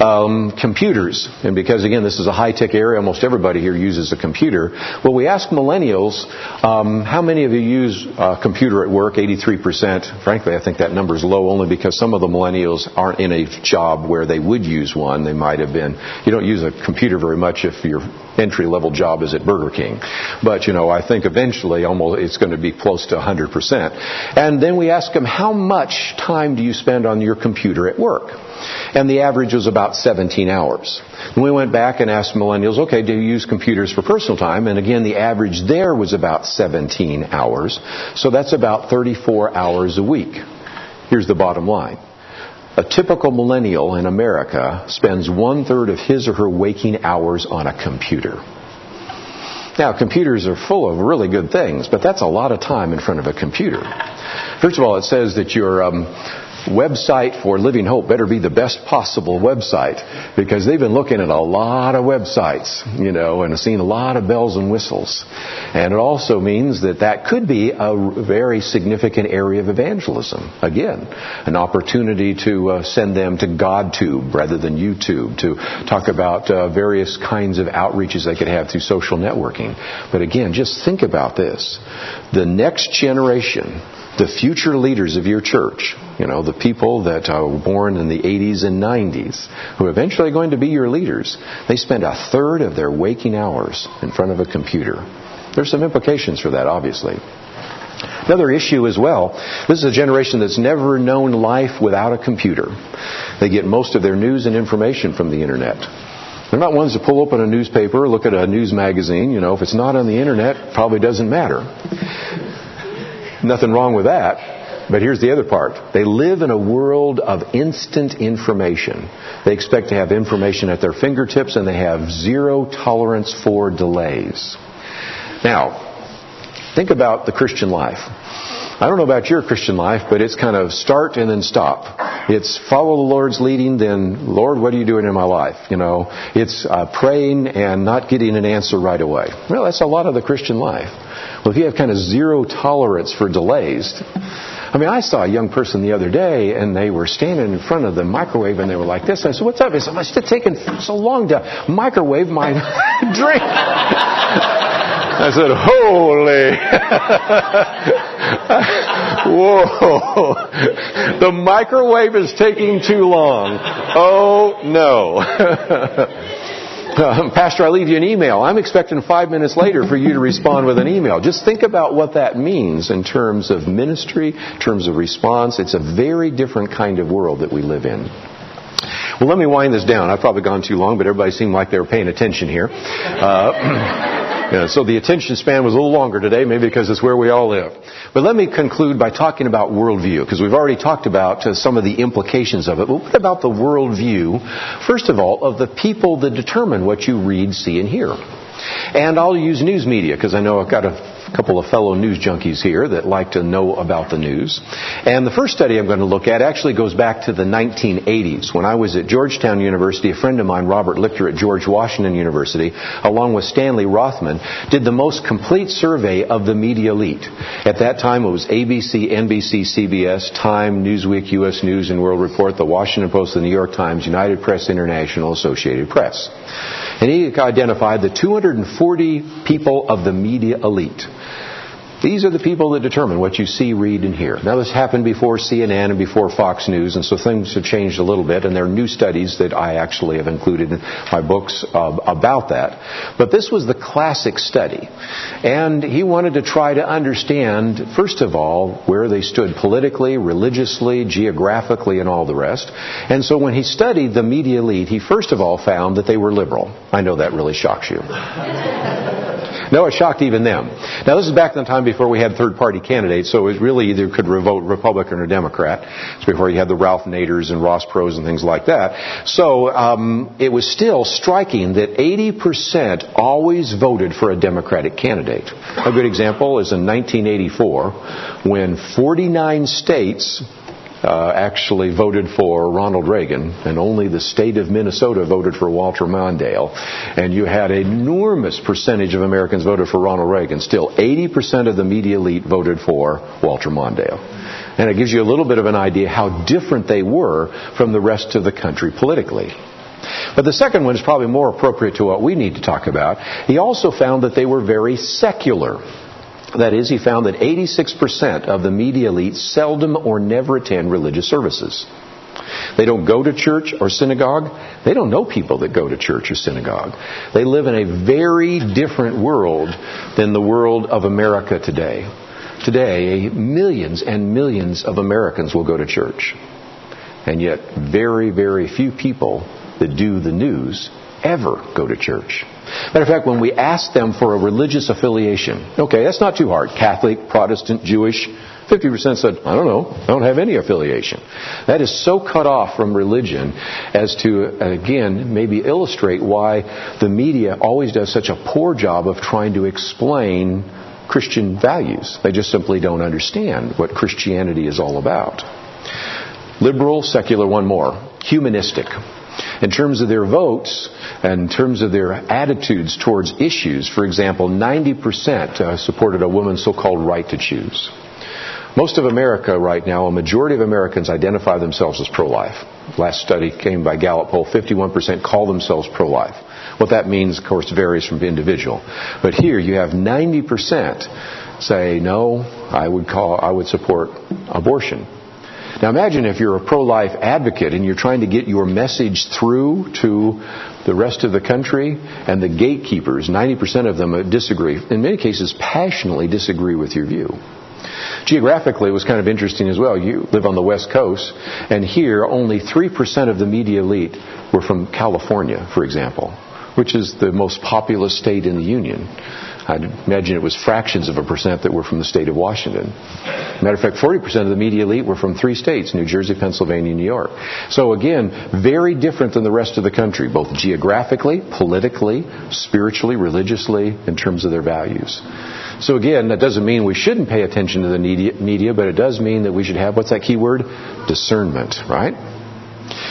B: Um, computers. And because, again, this is a high tech area, almost everybody here uses a computer. Well, we asked millennials, um, how many of you use a computer at work? 83%. Frankly, I think that number is low only because some of the millennials aren't in a job where they would use one. They might have been. You don't use a computer very much if your entry level job is at Burger King. But, you know, I think eventually almost it's going to be close to 100%. And then we ask them, how much time do you spend on your computer at work? And the average was about 17 hours. And we went back and asked millennials, okay, do you use computers for personal time? And again, the average there was about 17 hours. So that's about 34 hours a week. Here's the bottom line. A typical millennial in America spends one third of his or her waking hours on a computer. Now, computers are full of really good things, but that's a lot of time in front of a computer. First of all, it says that your um, website for Living Hope better be the best possible website because they've been looking at a lot of websites, you know, and seen a lot of bells and whistles. And it also means that that could be a very significant area of evangelism. Again, an opportunity to uh, send them to GodTube rather than YouTube to talk about uh, various kinds of outreaches they could have through social networking. But again, just think about this. The next generation the future leaders of your church, you know, the people that were born in the 80s and 90s, who are eventually going to be your leaders, they spend a third of their waking hours in front of a computer. There's some implications for that, obviously. Another issue as well, this is a generation that's never known life without a computer. They get most of their news and information from the internet. They're not ones to pull open a newspaper, look at a news magazine. You know, if it's not on the internet, probably doesn't matter. Nothing wrong with that. But here's the other part. They live in a world of instant information. They expect to have information at their fingertips and they have zero tolerance for delays. Now, think about the Christian life. I don't know about your Christian life, but it's kind of start and then stop. It's follow the Lord's leading, then Lord, what are you doing in my life? You know, it's uh, praying and not getting an answer right away. Well, that's a lot of the Christian life. Well, if you have kind of zero tolerance for delays, I mean, I saw a young person the other day, and they were standing in front of the microwave, and they were like this. I said, "What's up?" He said, "It's taking so long to microwave my drink." I said, Holy. Whoa. The microwave is taking too long. Oh, no. Pastor, I leave you an email. I'm expecting five minutes later for you to respond with an email. Just think about what that means in terms of ministry, in terms of response. It's a very different kind of world that we live in. Well, let me wind this down. I've probably gone too long, but everybody seemed like they were paying attention here. Uh, Yeah, so the attention span was a little longer today, maybe because it's where we all live. But let me conclude by talking about worldview, because we've already talked about uh, some of the implications of it. But what about the worldview, first of all, of the people that determine what you read, see, and hear? And I'll use news media, because I know I've got a a couple of fellow news junkies here that like to know about the news. And the first study I'm going to look at actually goes back to the 1980s. When I was at Georgetown University, a friend of mine, Robert Lichter at George Washington University, along with Stanley Rothman, did the most complete survey of the media elite. At that time, it was ABC, NBC, CBS, Time, Newsweek, U.S. News and World Report, the Washington Post, the New York Times, United Press International, Associated Press. And he identified the 240 people of the media elite. These are the people that determine what you see, read, and hear. Now, this happened before CNN and before Fox News, and so things have changed a little bit, and there are new studies that I actually have included in my books uh, about that. But this was the classic study. And he wanted to try to understand, first of all, where they stood politically, religiously, geographically, and all the rest. And so when he studied the media elite, he first of all found that they were liberal. I know that really shocks you. No, it shocked even them. Now, this is back in the time before we had third party candidates, so it really either could vote Republican or Democrat. It's before you had the Ralph Naders and Ross Perot and things like that. So um, it was still striking that 80% always voted for a Democratic candidate. A good example is in 1984 when 49 states uh, actually voted for Ronald Reagan, and only the state of Minnesota voted for Walter Mondale. And you had an enormous percentage of Americans voted for Ronald Reagan. Still, 80% of the media elite voted for Walter Mondale. And it gives you a little bit of an idea how different they were from the rest of the country politically. But the second one is probably more appropriate to what we need to talk about. He also found that they were very secular. That is, he found that 86% of the media elite seldom or never attend religious services. They don't go to church or synagogue. They don't know people that go to church or synagogue. They live in a very different world than the world of America today. Today, millions and millions of Americans will go to church. And yet, very, very few people that do the news ever go to church. Matter of fact, when we ask them for a religious affiliation, okay, that's not too hard. Catholic, Protestant, Jewish, 50% said, I don't know, I don't have any affiliation. That is so cut off from religion as to, again, maybe illustrate why the media always does such a poor job of trying to explain Christian values. They just simply don't understand what Christianity is all about. Liberal, secular, one more. Humanistic. In terms of their votes, and in terms of their attitudes towards issues, for example, 90% uh, supported a woman's so-called right to choose. Most of America right now, a majority of Americans identify themselves as pro-life. Last study came by Gallup poll, 51% call themselves pro-life. What that means, of course, varies from individual. But here you have 90% say, no, I would call, I would support abortion. Now imagine if you're a pro-life advocate and you're trying to get your message through to the rest of the country and the gatekeepers, 90% of them uh, disagree, in many cases passionately disagree with your view. Geographically, it was kind of interesting as well. You live on the West Coast, and here only 3% of the media elite were from California, for example, which is the most populous state in the Union. I'd imagine it was fractions of a percent that were from the state of Washington. Matter of fact, 40% of the media elite were from three states, New Jersey, Pennsylvania, New York. So again, very different than the rest of the country, both geographically, politically, spiritually, religiously, in terms of their values. So again, that doesn't mean we shouldn't pay attention to the media, but it does mean that we should have, what's that key word? Discernment, right?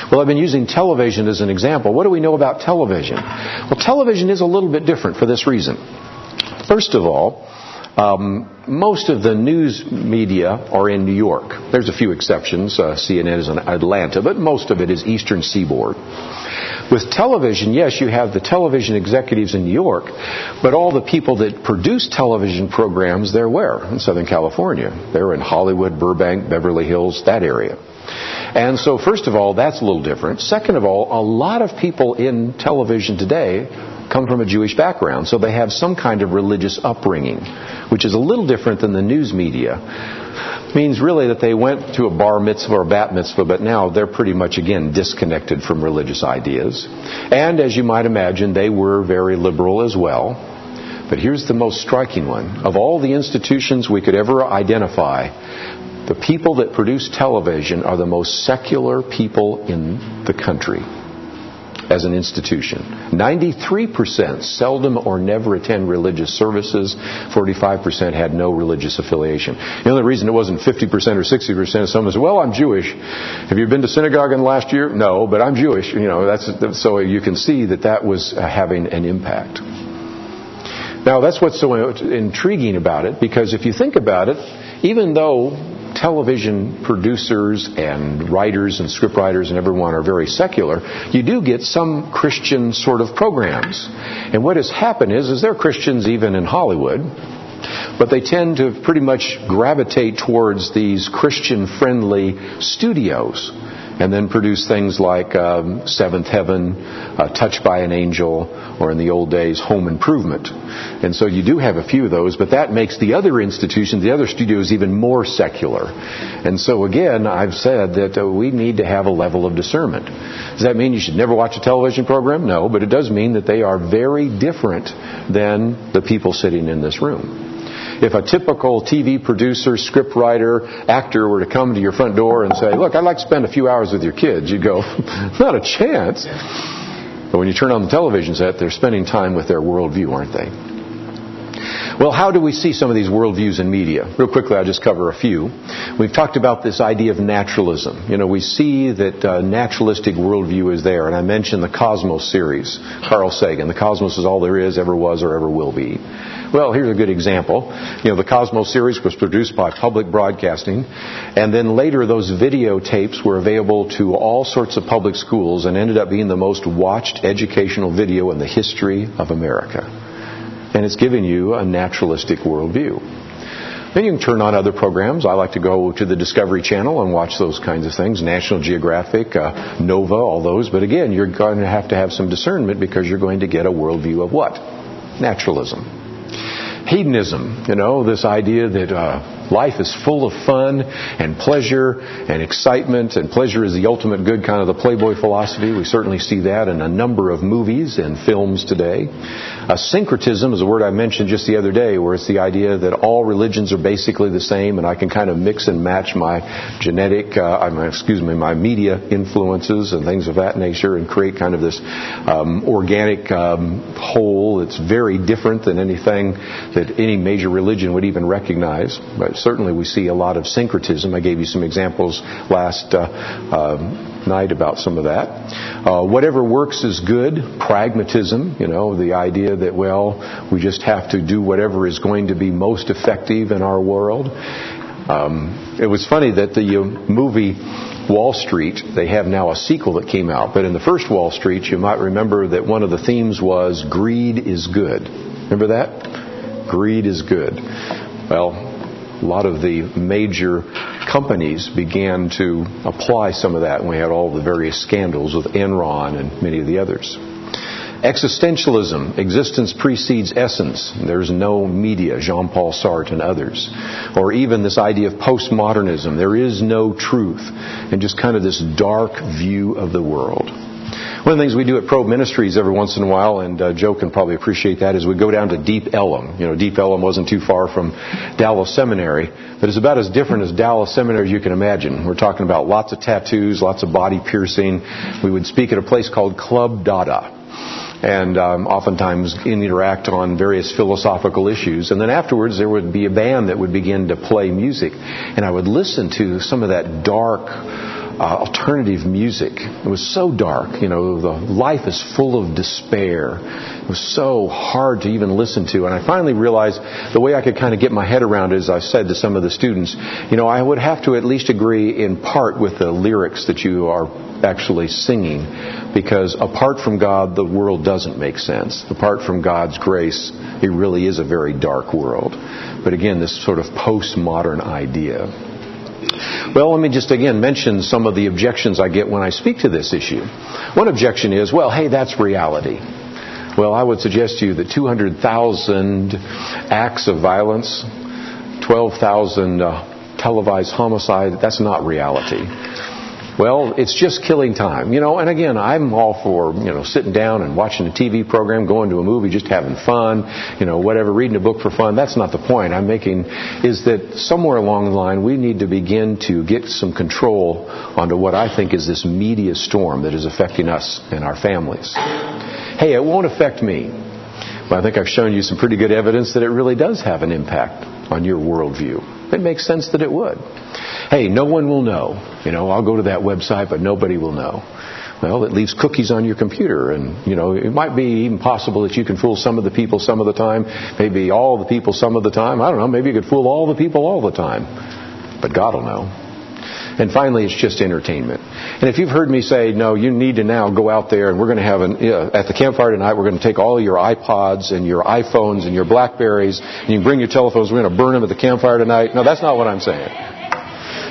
B: Well, I've been using television as an example. What do we know about television? Well, television is a little bit different for this reason. First of all, um, most of the news media are in New York. There's a few exceptions. Uh, CNN is in Atlanta, but most of it is Eastern Seaboard. With television, yes, you have the television executives in New York, but all the people that produce television programs, they're where? In Southern California. They're in Hollywood, Burbank, Beverly Hills, that area. And so, first of all, that's a little different. Second of all, a lot of people in television today come from a Jewish background, so they have some kind of religious upbringing, which is a little different than the news media. Means really that they went to a bar mitzvah or bat mitzvah, but now they're pretty much again disconnected from religious ideas. And as you might imagine, they were very liberal as well. But here's the most striking one. Of all the institutions we could ever identify, the people that produce television are the most secular people in the country as an institution. 93% seldom or never attend religious services. 45% had no religious affiliation. The only reason it wasn't 50% or 60% is someone said, well, I'm Jewish. Have you been to synagogue in the last year? No, but I'm Jewish. You know, that's, so you can see that that was uh, having an impact. Now, that's what's so intriguing about it, because if you think about it, even though television producers and writers and scriptwriters and everyone are very secular, you do get some Christian sort of programs. And what has happened is, is there are Christians even in Hollywood, but they tend to pretty much gravitate towards these Christian friendly studios and then produce things like um, Seventh Heaven, uh, Touched by an Angel, or in the old days, Home Improvement. And so you do have a few of those, but that makes the other institutions, the other studios, even more secular. And so again, I've said that uh, we need to have a level of discernment. Does that mean you should never watch a television program? No, but it does mean that they are very different than the people sitting in this room if a typical TV producer, scriptwriter, actor were to come to your front door and say, Look, I'd like to spend a few hours with your kids, you'd go, Not a chance. But when you turn on the television set, they're spending time with their worldview, aren't they? Well, how do we see some of these worldviews in media? Real quickly, I'll just cover a few. We've talked about this idea of naturalism. You know, we see that uh, naturalistic worldview is there, and I mentioned the Cosmos series, Carl Sagan. The cosmos is all there is, ever was, or ever will be. Well, here's a good example. You know, the Cosmos series was produced by public broadcasting, and then later those videotapes were available to all sorts of public schools and ended up being the most watched educational video in the history of America. And it's given you a naturalistic worldview. Then you can turn on other programs. I like to go to the Discovery Channel and watch those kinds of things, National Geographic, uh, Nova, all those. But again, you're going to have to have some discernment because you're going to get a worldview of what? Naturalism hedonism, you know, this idea that uh, life is full of fun and pleasure and excitement, and pleasure is the ultimate good, kind of the Playboy philosophy. We certainly see that in a number of movies and films today. Uh, syncretism is a word I mentioned just the other day, where it's the idea that all religions are basically the same, and I can kind of mix and match my genetic, uh, excuse me, my media influences and things of that nature, and create kind of this um, organic um, whole that's very different than anything that any major religion would even recognize. But certainly we see a lot of syncretism. I gave you some examples last uh, uh, night about some of that. Uh, whatever works is good. Pragmatism, you know, the idea that, well, we just have to do whatever is going to be most effective in our world. Um, it was funny that the uh, movie Wall Street, they have now a sequel that came out. But in the first Wall Street, you might remember that one of the themes was greed is good. Remember that? Greed is good. Well, a lot of the major companies began to apply some of that, and we had all the various scandals with Enron and many of the others. Existentialism, existence precedes essence. There's no media, Jean Paul Sartre and others. Or even this idea of postmodernism, there is no truth, and just kind of this dark view of the world. One of the things we do at Probe Ministries every once in a while, and uh, Joe can probably appreciate that, is we go down to Deep Ellum. You know, Deep Ellum wasn't too far from Dallas Seminary, but it's about as different as Dallas Seminary as you can imagine. We're talking about lots of tattoos, lots of body piercing. We would speak at a place called Club Dada and um, oftentimes interact on various philosophical issues. And then afterwards, there would be a band that would begin to play music, and I would listen to some of that dark uh, alternative music. It was so dark. You know, the life is full of despair. It was so hard to even listen to. And I finally realized the way I could kind of get my head around it is I said to some of the students, you know, I would have to at least agree in part with the lyrics that you are actually singing because apart from God, the world doesn't make sense. Apart from God's grace, it really is a very dark world. But again, this sort of postmodern idea. Well, let me just again mention some of the objections I get when I speak to this issue. One objection is, well, hey, that's reality. Well, I would suggest to you that 200,000 acts of violence, 12,000 uh, televised homicide, that's not reality. Well, it's just killing time, you know. And again, I'm all for you know sitting down and watching a TV program, going to a movie, just having fun, you know, whatever, reading a book for fun. That's not the point I'm making. Is that somewhere along the line we need to begin to get some control onto what I think is this media storm that is affecting us and our families. Hey, it won't affect me. But I think I've shown you some pretty good evidence that it really does have an impact on your worldview. It makes sense that it would. Hey, no one will know. You know, I'll go to that website, but nobody will know. Well, it leaves cookies on your computer, and you know it might be even possible that you can fool some of the people some of the time, maybe all the people some of the time. I don't know. Maybe you could fool all the people all the time, but God will know. And finally, it's just entertainment. And if you've heard me say, no, you need to now go out there and we're going to have an, uh, at the campfire tonight, we're going to take all your iPods and your iPhones and your Blackberries and you bring your telephones, we're going to burn them at the campfire tonight. No, that's not what I'm saying.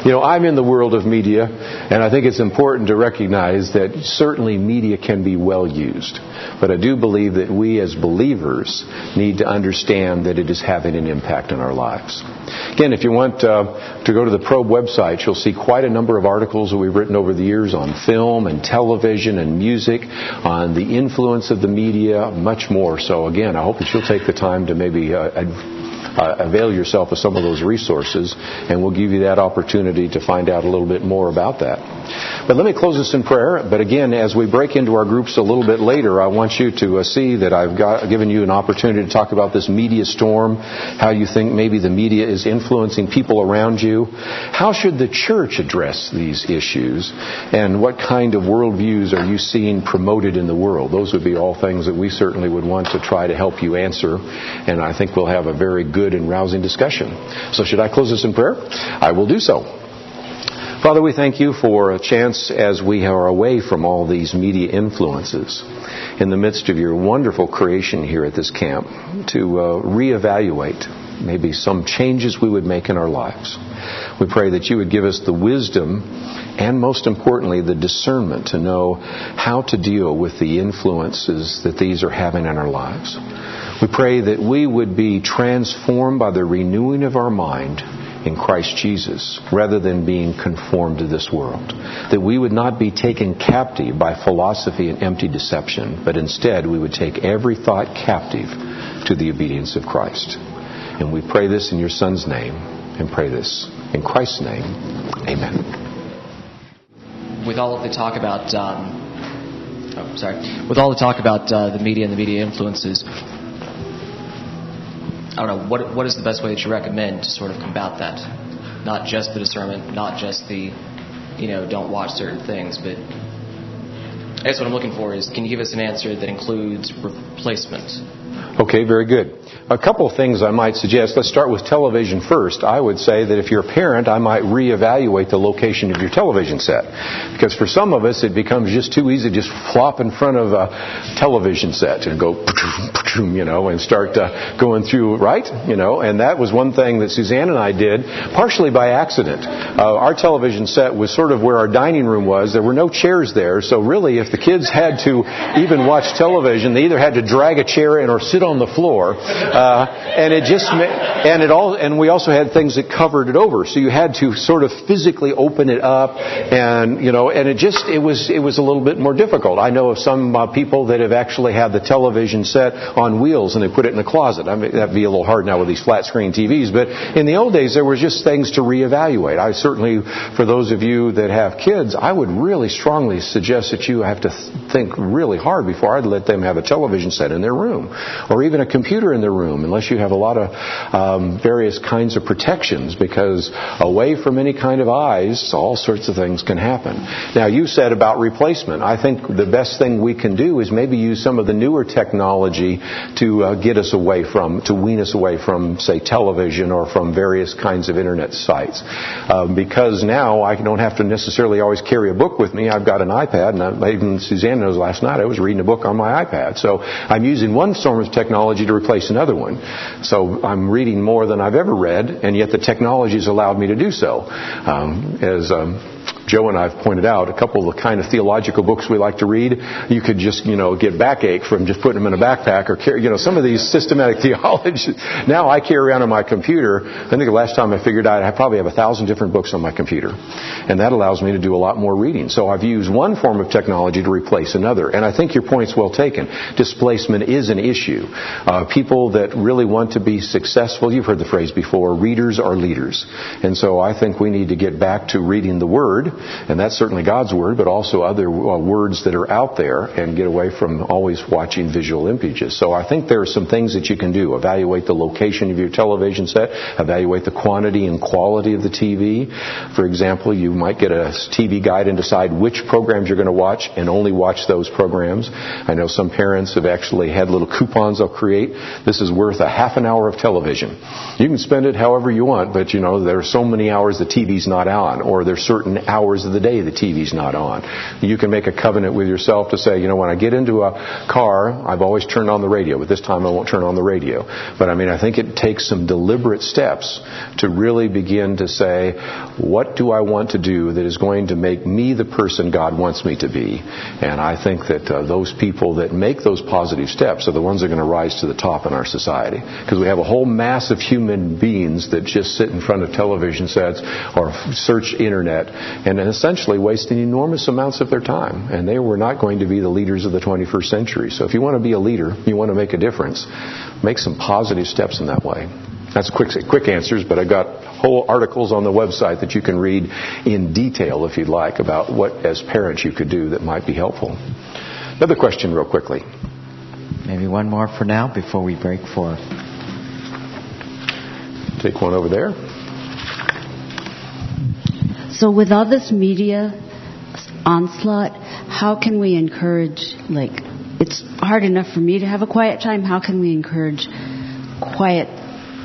B: You know, I'm in the world of media, and I think it's important to recognize that certainly media can be well used. But I do believe that we as believers need to understand that it is having an impact on our lives. Again, if you want uh, to go to the Probe website, you'll see quite a number of articles that we've written over the years on film and television and music, on the influence of the media, much more. So again, I hope that you'll take the time to maybe uh, uh, avail yourself of some of those resources, and we'll give you that opportunity to find out a little bit more about that. But let me close this in prayer. But again, as we break into our groups a little bit later, I want you to uh, see that I've got, given you an opportunity to talk about this media storm, how you think maybe the media is influencing people around you. How should the church address these issues? And what kind of worldviews are you seeing promoted in the world? Those would be all things that we certainly would want to try to help you answer. And I think we'll have a very good and rousing discussion. So should I close this in prayer? I will do so. Father, we thank you for a chance as we are away from all these media influences in the midst of your wonderful creation here at this camp to uh, reevaluate maybe some changes we would make in our lives. We pray that you would give us the wisdom and most importantly, the discernment to know how to deal with the influences that these are having in our lives. We pray that we would be transformed by the renewing of our mind in Christ Jesus rather than being conformed to this world. That we would not be taken captive by philosophy and empty deception, but instead we would take every thought captive to the obedience of Christ. And we pray this in your Son's name and pray this in Christ's name. Amen.
C: With all of the talk about, um, oh, sorry, with all the talk about uh, the media and the media influences, I don't know, what, what is the best way that you recommend to sort of combat that? Not just the discernment, not just the, you know, don't watch certain things, but I guess what I'm looking for is can you give us an answer that includes replacement?
B: Okay, very good. A couple of things I might suggest. Let's start with television first. I would say that if you're a parent, I might reevaluate the location of your television set. Because for some of us, it becomes just too easy to just flop in front of a television set and go, you know, and start uh, going through, right? You know, and that was one thing that Suzanne and I did, partially by accident. Uh, our television set was sort of where our dining room was. There were no chairs there, so really, if the kids had to even watch television, they either had to drag a chair in or sit on the floor. Uh, and it just, and it all, and we also had things that covered it over. So you had to sort of physically open it up and, you know, and it just, it was, it was a little bit more difficult. I know of some uh, people that have actually had the television set on wheels and they put it in a closet. I mean, that'd be a little hard now with these flat screen TVs, but in the old days there was just things to reevaluate. I certainly, for those of you that have kids, I would really strongly suggest that you have to think really hard before I'd let them have a television set in their room or even a computer in the room unless you have a lot of um, various kinds of protections because away from any kind of eyes, all sorts of things can happen. Now, you said about replacement. I think the best thing we can do is maybe use some of the newer technology to uh, get us away from, to wean us away from, say, television or from various kinds of internet sites. Um, because now I don't have to necessarily always carry a book with me. I've got an iPad, and I, even Suzanne knows last night I was reading a book on my iPad. So I'm using one form of technology to replace another one. So I'm reading more than I've ever read, and yet the technology has allowed me to do so. Um, as um, Joe and I have pointed out, a couple of the kind of theological books we like to read, you could just, you know, get backache from just putting them in a backpack or carry, you know, some of these systematic theologies. Now I carry around on my computer. I think the last time I figured out I probably have a thousand different books on my computer. And that allows me to do a lot more reading. So I've used one form of technology to replace another. And I think your point's well taken. Displacement is an issue. Uh, people that really want to be successful, you've heard the phrase before, readers are leaders. And so I think we need to get back to reading the Word and that's certainly God's Word, but also other uh, words that are out there, and get away from always watching visual images. So I think there are some things that you can do. Evaluate the location of your television set, evaluate the quantity and quality of the TV. For example, you might get a TV guide and decide which programs you're going to watch and only watch those programs. I know some parents have actually had little coupons they'll create. This is worth a half an hour of television. You can spend it however you want, but you know, there are so many hours the TV's not on, or there's certain hours hours of the day the TV's not on. You can make a covenant with yourself to say, you know, when I get into a car, I've always turned on the radio, but this time I won't turn on the radio. But I mean, I think it takes some deliberate steps to really begin to say, what do I want to do that is going to make me the person God wants me to be? And I think that uh, those people that make those positive steps are the ones that are going to rise to the top in our society. Because we have a whole mass of human beings that just sit in front of television sets or search internet and essentially wasting enormous amounts of their time. And they were not going to be the leaders of the 21st century. So if you want to be a leader, you want to make a difference, make some positive steps in that way. That's quick, quick answers, but I've got whole articles on the website that you can read in detail if you'd like about what, as parents, you could do that might be helpful. Another question, real quickly.
A: Maybe one more for now before we break for.
B: Take one over there.
D: So, with all this media onslaught, how can we encourage, like, it's hard enough for me to have a quiet time. How can we encourage quiet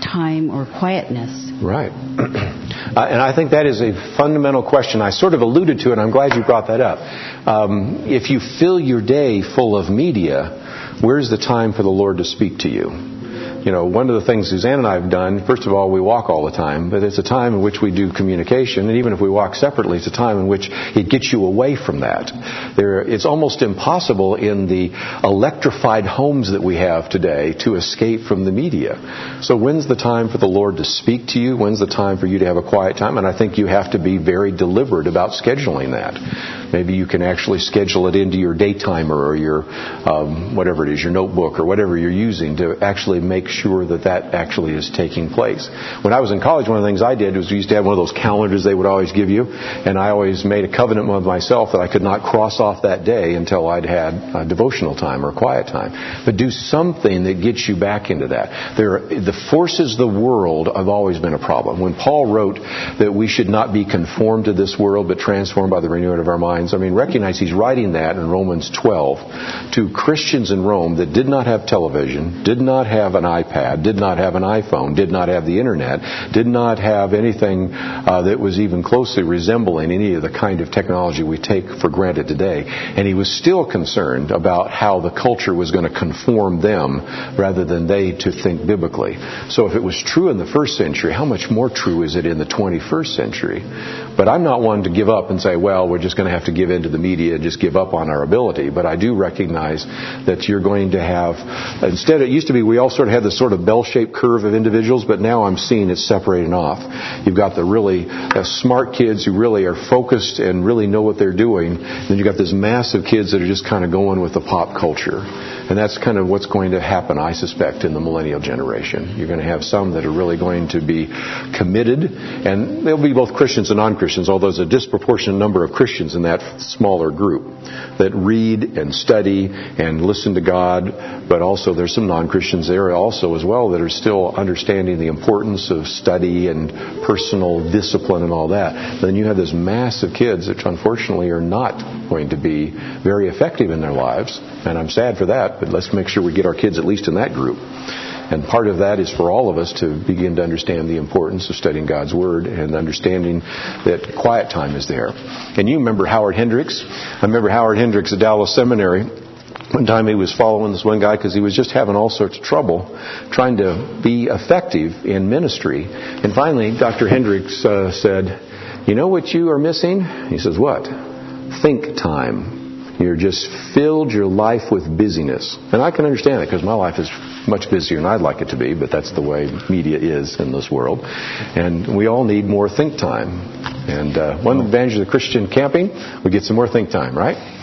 D: time or quietness?
B: Right. Uh, and I think that is a fundamental question. I sort of alluded to it, I'm glad you brought that up. Um, if you fill your day full of media, where's the time for the Lord to speak to you? You know, one of the things Suzanne and I have done, first of all, we walk all the time, but it's a time in which we do communication, and even if we walk separately, it's a time in which it gets you away from that. There, it's almost impossible in the electrified homes that we have today to escape from the media. So when's the time for the Lord to speak to you? When's the time for you to have a quiet time? And I think you have to be very deliberate about scheduling that. Maybe you can actually schedule it into your day timer or your um, whatever it is, your notebook or whatever you're using to actually make sure that that actually is taking place. When I was in college, one of the things I did was we used to have one of those calendars they would always give you, and I always made a covenant with myself that I could not cross off that day until I'd had a devotional time or quiet time. But do something that gets you back into that. There, the forces of the world have always been a problem. When Paul wrote that we should not be conformed to this world, but transformed by the renewing of our minds. I mean, recognize he's writing that in Romans 12 to Christians in Rome that did not have television, did not have an iPad, did not have an iPhone, did not have the internet, did not have anything uh, that was even closely resembling any of the kind of technology we take for granted today. And he was still concerned about how the culture was going to conform them rather than they to think biblically. So if it was true in the first century, how much more true is it in the 21st century? But I'm not one to give up and say, well, we're just going to have to give in to the media and just give up on our ability. But I do recognize that you're going to have, instead, it used to be we all sort of had this sort of bell shaped curve of individuals, but now I'm seeing it separating off. You've got the really uh, smart kids who really are focused and really know what they're doing. Then you've got this mass of kids that are just kind of going with the pop culture. And that's kind of what's going to happen, I suspect, in the millennial generation. You're going to have some that are really going to be committed, and they'll be both Christians and non Christians, although there's a disproportionate number of Christians in that smaller group that read and study and listen to God, but also there's some non Christians there also as well that are still understanding the importance of study and personal discipline and all that. Then you have this mass of kids which unfortunately are not going to be very effective in their lives, and I'm sad for that but let's make sure we get our kids at least in that group. And part of that is for all of us to begin to understand the importance of studying God's Word and understanding that quiet time is there. And you remember Howard Hendricks? I remember Howard Hendricks at Dallas Seminary. One time he was following this one guy because he was just having all sorts of trouble trying to be effective in ministry. And finally, Dr. Hendricks uh, said, You know what you are missing? He says, What? Think time. You're just filled your life with busyness. And I can understand it because my life is much busier than I'd like it to be, but that's the way media is in this world. And we all need more think time. And uh, one advantage of the Christian camping, we get some more think time, right?